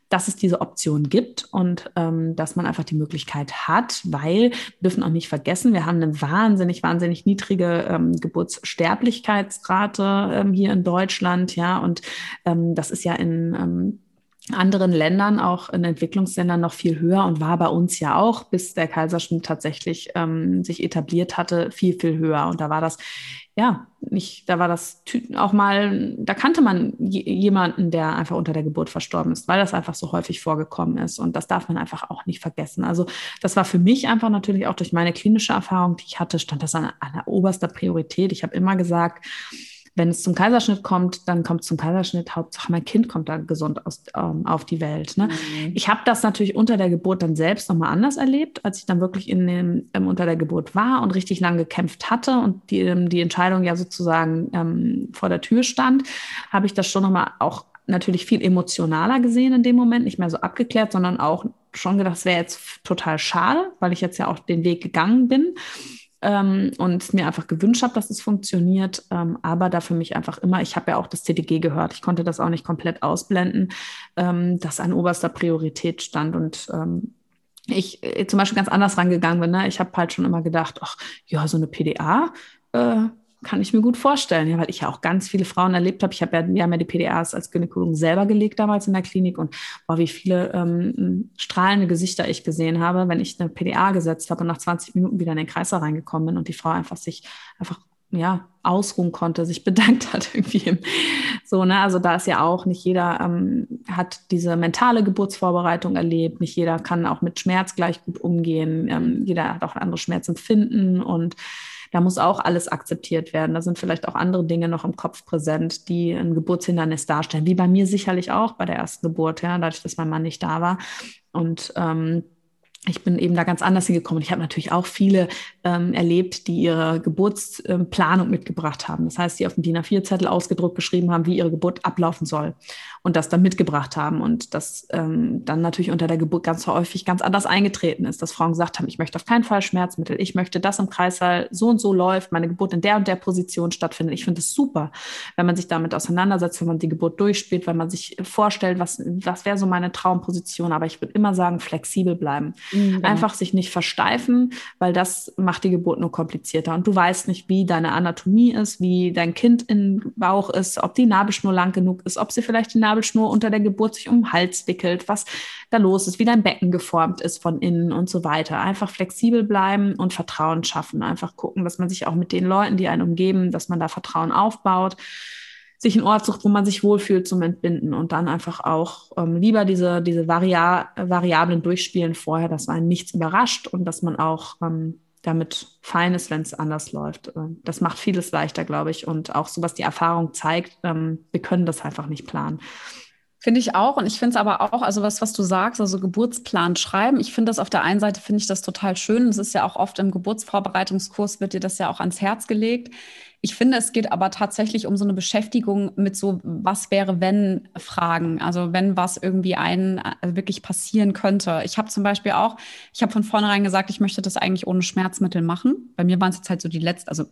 S1: dass es diese Option gibt und ähm, dass man einfach die Möglichkeit hat, weil wir dürfen auch nicht vergessen, wir haben eine wahnsinnig, wahnsinnig niedrige ähm, Geburtssterblichkeitsrate ähm, hier in Deutschland, ja, und ähm, das ist ja in ähm, anderen Ländern, auch in Entwicklungsländern, noch viel höher und war bei uns ja auch, bis der Kaiserschnitt tatsächlich ähm, sich etabliert hatte, viel, viel höher. Und da war das, ja, nicht, da war das auch mal, da kannte man jemanden, der einfach unter der Geburt verstorben ist, weil das einfach so häufig vorgekommen ist. Und das darf man einfach auch nicht vergessen. Also das war für mich einfach natürlich auch durch meine klinische Erfahrung, die ich hatte, stand das an, an oberster Priorität. Ich habe immer gesagt, wenn es zum Kaiserschnitt kommt, dann kommt es zum Kaiserschnitt. Hauptsache, mein Kind kommt dann gesund aus, ähm, auf die Welt. Ne? Mhm. Ich habe das natürlich unter der Geburt dann selbst nochmal anders erlebt, als ich dann wirklich in dem, ähm, unter der Geburt war und richtig lang gekämpft hatte und die, ähm, die Entscheidung ja sozusagen ähm, vor der Tür stand, habe ich das schon nochmal auch natürlich viel emotionaler gesehen in dem Moment, nicht mehr so abgeklärt, sondern auch schon gedacht, es wäre jetzt total schade, weil ich jetzt ja auch den Weg gegangen bin ähm, und mir einfach gewünscht habe, dass es funktioniert. Ähm, aber da für mich einfach immer, ich habe ja auch das CDG gehört, ich konnte das auch nicht komplett ausblenden, ähm, dass an oberster Priorität stand und ähm, ich äh, zum Beispiel ganz anders rangegangen bin. Ne? Ich habe halt schon immer gedacht, ach ja, so eine PDA, äh, kann ich mir gut vorstellen, ja, weil ich ja auch ganz viele Frauen erlebt habe. Ich habe ja, wir haben die PDAs als Gynäkologin selber gelegt damals in der Klinik und boah, wie viele ähm, strahlende Gesichter ich gesehen habe, wenn ich eine PDA gesetzt habe und nach 20 Minuten wieder in den Kreis reingekommen bin und die Frau einfach sich einfach ja, ausruhen konnte, sich (laughs) bedankt hat irgendwie. So, ne? Also da ist ja auch, nicht jeder ähm, hat diese mentale Geburtsvorbereitung erlebt, nicht jeder kann auch mit Schmerz gleich gut umgehen, ähm, jeder hat auch andere Schmerzempfinden und da muss auch alles akzeptiert werden. Da sind vielleicht auch andere Dinge noch im Kopf präsent, die ein Geburtshindernis darstellen, wie bei mir sicherlich auch bei der ersten Geburt, ja, dadurch, dass mein Mann nicht da war. Und ähm, ich bin eben da ganz anders hingekommen. Ich habe natürlich auch viele ähm, erlebt, die ihre Geburtsplanung mitgebracht haben. Das heißt, die auf dem DIN A4-Zettel ausgedruckt beschrieben haben, wie ihre Geburt ablaufen soll und das dann mitgebracht haben und das ähm, dann natürlich unter der Geburt ganz häufig ganz anders eingetreten ist, dass Frauen gesagt haben, ich möchte auf keinen Fall Schmerzmittel, ich möchte, dass im Kreissaal so und so läuft, meine Geburt in der und der Position stattfindet. Ich finde es super, wenn man sich damit auseinandersetzt, wenn man die Geburt durchspielt, wenn man sich vorstellt, was, was wäre so meine Traumposition. Aber ich würde immer sagen, flexibel bleiben. Mhm, genau. Einfach sich nicht versteifen, weil das macht die Geburt nur komplizierter. Und du weißt nicht, wie deine Anatomie ist, wie dein Kind im Bauch ist, ob die Nabelschnur lang genug ist, ob sie vielleicht die Nabelschnur unter der Geburt sich um den Hals wickelt, was da los ist, wie dein Becken geformt ist von innen und so weiter. Einfach flexibel bleiben und Vertrauen schaffen. Einfach gucken, dass man sich auch mit den Leuten, die einen umgeben, dass man da Vertrauen aufbaut sich einen Ort sucht, wo man sich wohlfühlt zum Entbinden und dann einfach auch ähm, lieber diese, diese Varia Variablen durchspielen vorher, dass man nichts überrascht und dass man auch ähm, damit fein ist, wenn es anders läuft. Ähm, das macht vieles leichter, glaube ich. Und auch so, was die Erfahrung zeigt, ähm, wir können das einfach nicht planen.
S3: Finde ich auch. Und ich finde es aber auch, also was, was du sagst, also Geburtsplan schreiben. Ich finde das auf der einen Seite, finde ich das total schön. Es ist ja auch oft im Geburtsvorbereitungskurs wird dir das ja auch ans Herz gelegt. Ich finde, es geht aber tatsächlich um so eine Beschäftigung mit so, was wäre, wenn Fragen. Also wenn was irgendwie einen also wirklich passieren könnte. Ich habe zum Beispiel auch, ich habe von vornherein gesagt, ich möchte das eigentlich ohne Schmerzmittel machen. Bei mir waren es jetzt halt so die letzten, also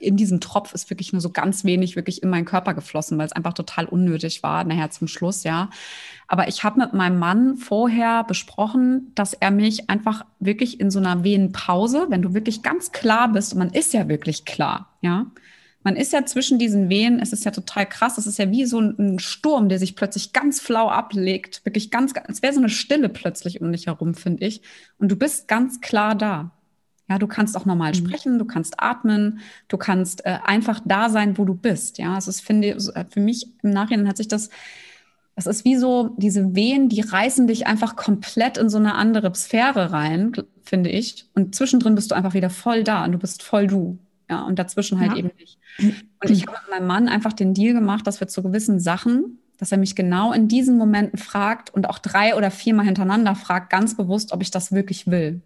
S3: in diesem Tropf ist wirklich nur so ganz wenig wirklich in meinen Körper geflossen, weil es einfach total unnötig war, nachher zum Schluss, ja. Aber ich habe mit meinem Mann vorher besprochen, dass er mich einfach wirklich in so einer Wehenpause, wenn du wirklich ganz klar bist, und man ist ja wirklich klar, ja, man ist ja zwischen diesen Wehen, es ist ja total krass, es ist ja wie so ein Sturm, der sich plötzlich ganz flau ablegt, wirklich ganz, es wäre so eine Stille plötzlich um dich herum, finde ich. Und du bist ganz klar da. Ja, du kannst auch normal mhm. sprechen, du kannst atmen, du kannst äh, einfach da sein, wo du bist. Ja, also es finde äh, für mich im Nachhinein hat sich das, das ist wie so diese Wehen, die reißen dich einfach komplett in so eine andere Sphäre rein, finde ich. Und zwischendrin bist du einfach wieder voll da und du bist voll du. Ja, und dazwischen halt ja. eben nicht. (clears throat) Und ich habe mit meinem Mann einfach den Deal gemacht, dass wir zu gewissen Sachen, dass er mich genau in diesen Momenten fragt und auch drei oder viermal hintereinander fragt, ganz bewusst, ob ich das wirklich will.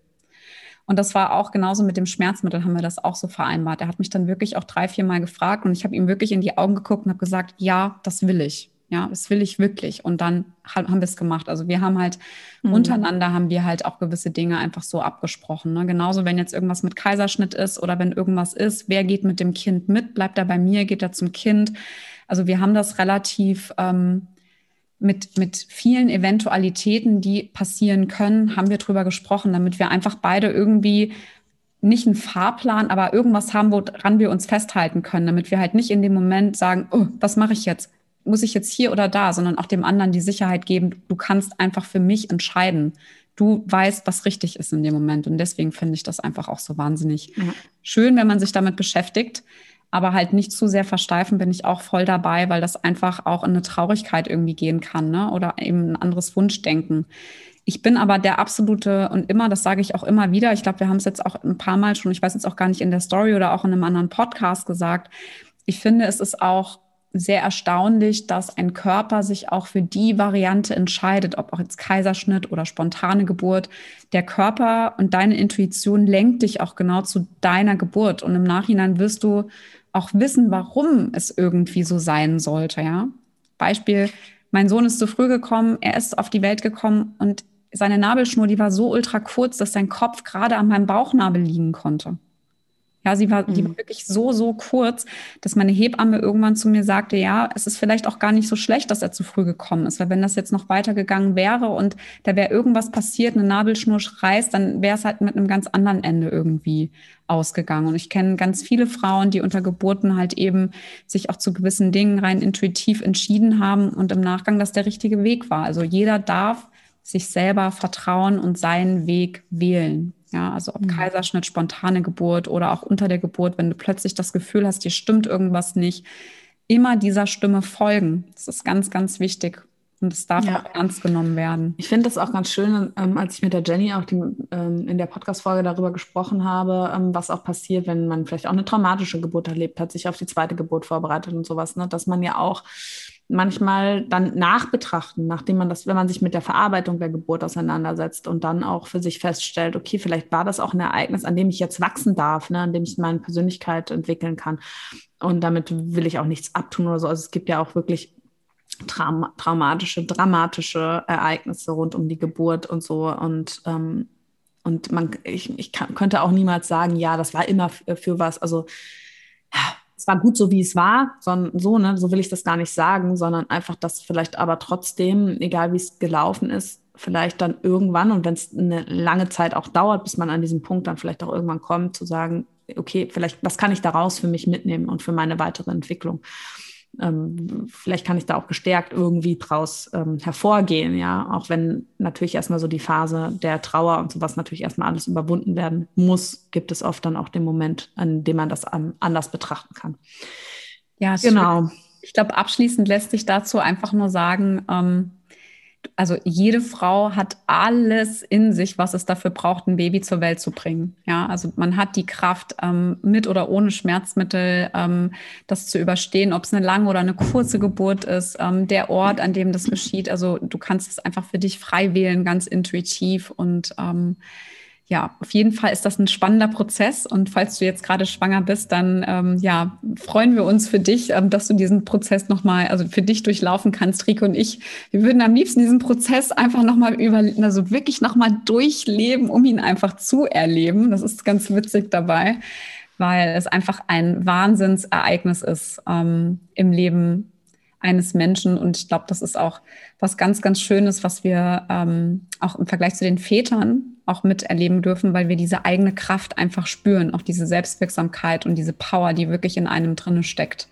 S3: Und das war auch genauso mit dem Schmerzmittel, haben wir das auch so vereinbart. Er hat mich dann wirklich auch drei, viermal gefragt und ich habe ihm wirklich in die Augen geguckt und habe gesagt, ja, das will ich. Ja, das will ich wirklich. Und dann haben wir es gemacht. Also wir haben halt mhm. untereinander haben wir halt auch gewisse Dinge einfach so abgesprochen. Ne? Genauso, wenn jetzt irgendwas mit Kaiserschnitt ist oder wenn irgendwas ist, wer geht mit dem Kind mit? Bleibt er bei mir? Geht er zum Kind? Also wir haben das relativ ähm, mit, mit vielen Eventualitäten, die passieren können, haben wir drüber gesprochen, damit wir einfach beide irgendwie nicht einen Fahrplan, aber irgendwas haben, woran wir uns festhalten können, damit wir halt nicht in dem Moment sagen, oh, was mache ich jetzt? Muss ich jetzt hier oder da, sondern auch dem anderen die Sicherheit geben, du kannst einfach für mich entscheiden. Du weißt, was richtig ist in dem Moment. Und deswegen finde ich das einfach auch so wahnsinnig ja. schön, wenn man sich damit beschäftigt. Aber halt nicht zu sehr versteifen, bin ich auch voll dabei, weil das einfach auch in eine Traurigkeit irgendwie gehen kann, ne? Oder eben ein anderes Wunschdenken. Ich bin aber der absolute und immer, das sage ich auch immer wieder, ich glaube, wir haben es jetzt auch ein paar Mal schon, ich weiß jetzt auch gar nicht in der Story oder auch in einem anderen Podcast gesagt. Ich finde, es ist auch sehr erstaunlich, dass ein Körper sich auch für die Variante entscheidet, ob auch jetzt Kaiserschnitt oder spontane Geburt. Der Körper und deine Intuition lenkt dich auch genau zu deiner Geburt. Und im Nachhinein wirst du auch wissen, warum es irgendwie so sein sollte, ja. Beispiel, mein Sohn ist zu früh gekommen, er ist auf die Welt gekommen und seine Nabelschnur, die war so ultra kurz, dass sein Kopf gerade an meinem Bauchnabel liegen konnte. Ja, sie war, mhm. die war wirklich so, so kurz, dass meine Hebamme irgendwann zu mir sagte, ja, es ist vielleicht auch gar nicht so schlecht, dass er zu früh gekommen ist, weil wenn das jetzt noch weitergegangen wäre und da wäre irgendwas passiert, eine Nabelschnur reißt, dann wäre es halt mit einem ganz anderen Ende irgendwie ausgegangen. Und ich kenne ganz viele Frauen, die unter Geburten halt eben sich auch zu gewissen Dingen rein intuitiv entschieden haben und im Nachgang das der richtige Weg war. Also jeder darf sich selber vertrauen und seinen Weg wählen. Ja, also ob mhm. Kaiserschnitt, spontane Geburt oder auch unter der Geburt, wenn du plötzlich das Gefühl hast, dir stimmt irgendwas nicht, immer dieser Stimme folgen. Das ist ganz, ganz wichtig. Und es darf ja. auch ernst genommen werden.
S1: Ich finde das auch ganz schön, ähm, als ich mit der Jenny auch die, ähm, in der Podcast-Folge darüber gesprochen habe, ähm, was auch passiert, wenn man vielleicht auch eine traumatische Geburt erlebt hat, sich auf die zweite Geburt vorbereitet und sowas, ne? dass man ja auch manchmal dann nachbetrachten, nachdem man das, wenn man sich mit der Verarbeitung der Geburt auseinandersetzt und dann auch für sich feststellt, okay, vielleicht war das auch ein Ereignis, an dem ich jetzt wachsen darf, ne, an dem ich meine Persönlichkeit entwickeln kann. Und damit will ich auch nichts abtun oder so. Also es gibt ja auch wirklich Traum traumatische, dramatische Ereignisse rund um die Geburt und so. Und ähm, und man, ich, ich kann, könnte auch niemals sagen, ja, das war immer für, was. Also ja, es war gut so, wie es war, sondern so, ne, so will ich das gar nicht sagen, sondern einfach, dass vielleicht aber trotzdem, egal wie es gelaufen ist, vielleicht dann irgendwann und wenn es eine lange Zeit auch dauert, bis man an diesem Punkt dann vielleicht auch irgendwann kommt, zu sagen, okay, vielleicht, was kann ich daraus für mich mitnehmen und für meine weitere Entwicklung? Ähm, vielleicht kann ich da auch gestärkt irgendwie draus ähm, hervorgehen, ja, auch wenn natürlich erstmal so die Phase der Trauer und sowas natürlich erstmal alles überwunden werden muss, gibt es oft dann auch den Moment, an dem man das anders betrachten kann.
S3: Ja, genau. Ich glaube, abschließend lässt sich dazu einfach nur sagen, ähm, also jede Frau hat alles in sich, was es dafür braucht, ein Baby zur Welt zu bringen. Ja, also man hat die Kraft, ähm, mit oder ohne Schmerzmittel ähm, das zu überstehen, ob es eine lange oder eine kurze Geburt ist, ähm, der Ort, an dem das geschieht. Also du kannst es einfach für dich frei wählen, ganz intuitiv und ähm, ja, auf jeden Fall ist das ein spannender Prozess. Und falls du jetzt gerade schwanger bist, dann ähm, ja, freuen wir uns für dich, ähm, dass du diesen Prozess nochmal, also für dich durchlaufen kannst, Rico und ich. Wir würden am liebsten diesen Prozess einfach nochmal über, also wirklich nochmal durchleben, um ihn einfach zu erleben. Das ist ganz witzig dabei, weil es einfach ein Wahnsinnsereignis ist ähm, im Leben eines Menschen. Und ich glaube, das ist auch was ganz, ganz Schönes, was wir ähm, auch im Vergleich zu den Vätern auch miterleben dürfen, weil wir diese eigene Kraft einfach spüren, auch diese Selbstwirksamkeit und diese Power, die wirklich in einem drinne steckt.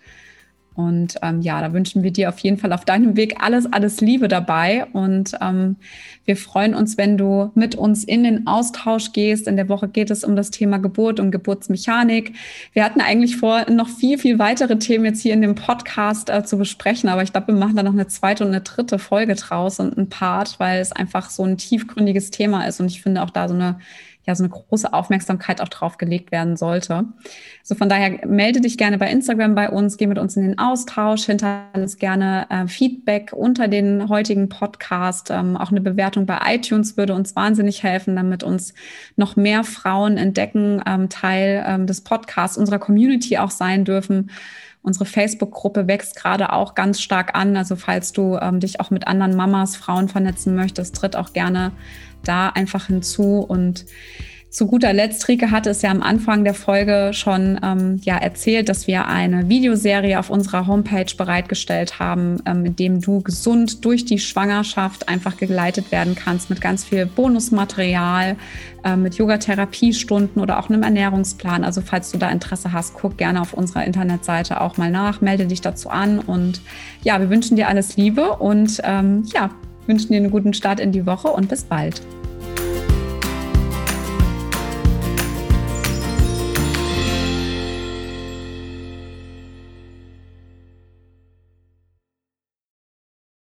S3: Und ähm, ja, da wünschen wir dir auf jeden Fall auf deinem Weg alles, alles Liebe dabei. Und ähm, wir freuen uns, wenn du mit uns in den Austausch gehst. In der Woche geht es um das Thema Geburt und Geburtsmechanik. Wir hatten eigentlich vor, noch viel, viel weitere Themen jetzt hier in dem Podcast äh, zu besprechen. Aber ich glaube, wir machen da noch eine zweite und eine dritte Folge draus und ein Part, weil es einfach so ein tiefgründiges Thema ist. Und ich finde auch da so eine ja so eine große Aufmerksamkeit auch drauf gelegt werden sollte. So von daher melde dich gerne bei Instagram bei uns, geh mit uns in den Austausch, hinterlasse gerne äh, Feedback unter den heutigen Podcast. Ähm, auch eine Bewertung bei iTunes würde uns wahnsinnig helfen, damit uns noch mehr Frauen entdecken, ähm, Teil ähm, des Podcasts unserer Community auch sein dürfen. Unsere Facebook-Gruppe wächst gerade auch ganz stark an. Also falls du ähm, dich auch mit anderen Mamas, Frauen vernetzen möchtest, tritt auch gerne da einfach hinzu und zu guter Letzt, Rike hatte es ja am Anfang der Folge schon ähm, ja, erzählt, dass wir eine Videoserie auf unserer Homepage bereitgestellt haben, ähm, mit dem du gesund durch die Schwangerschaft einfach geleitet werden kannst mit ganz viel Bonusmaterial, äh, mit Yoga-Therapiestunden oder auch einem Ernährungsplan. Also falls du da Interesse hast, guck gerne auf unserer Internetseite auch mal nach, melde dich dazu an und ja, wir wünschen dir alles Liebe und ähm, ja, wünschen dir einen guten Start in die Woche und bis bald.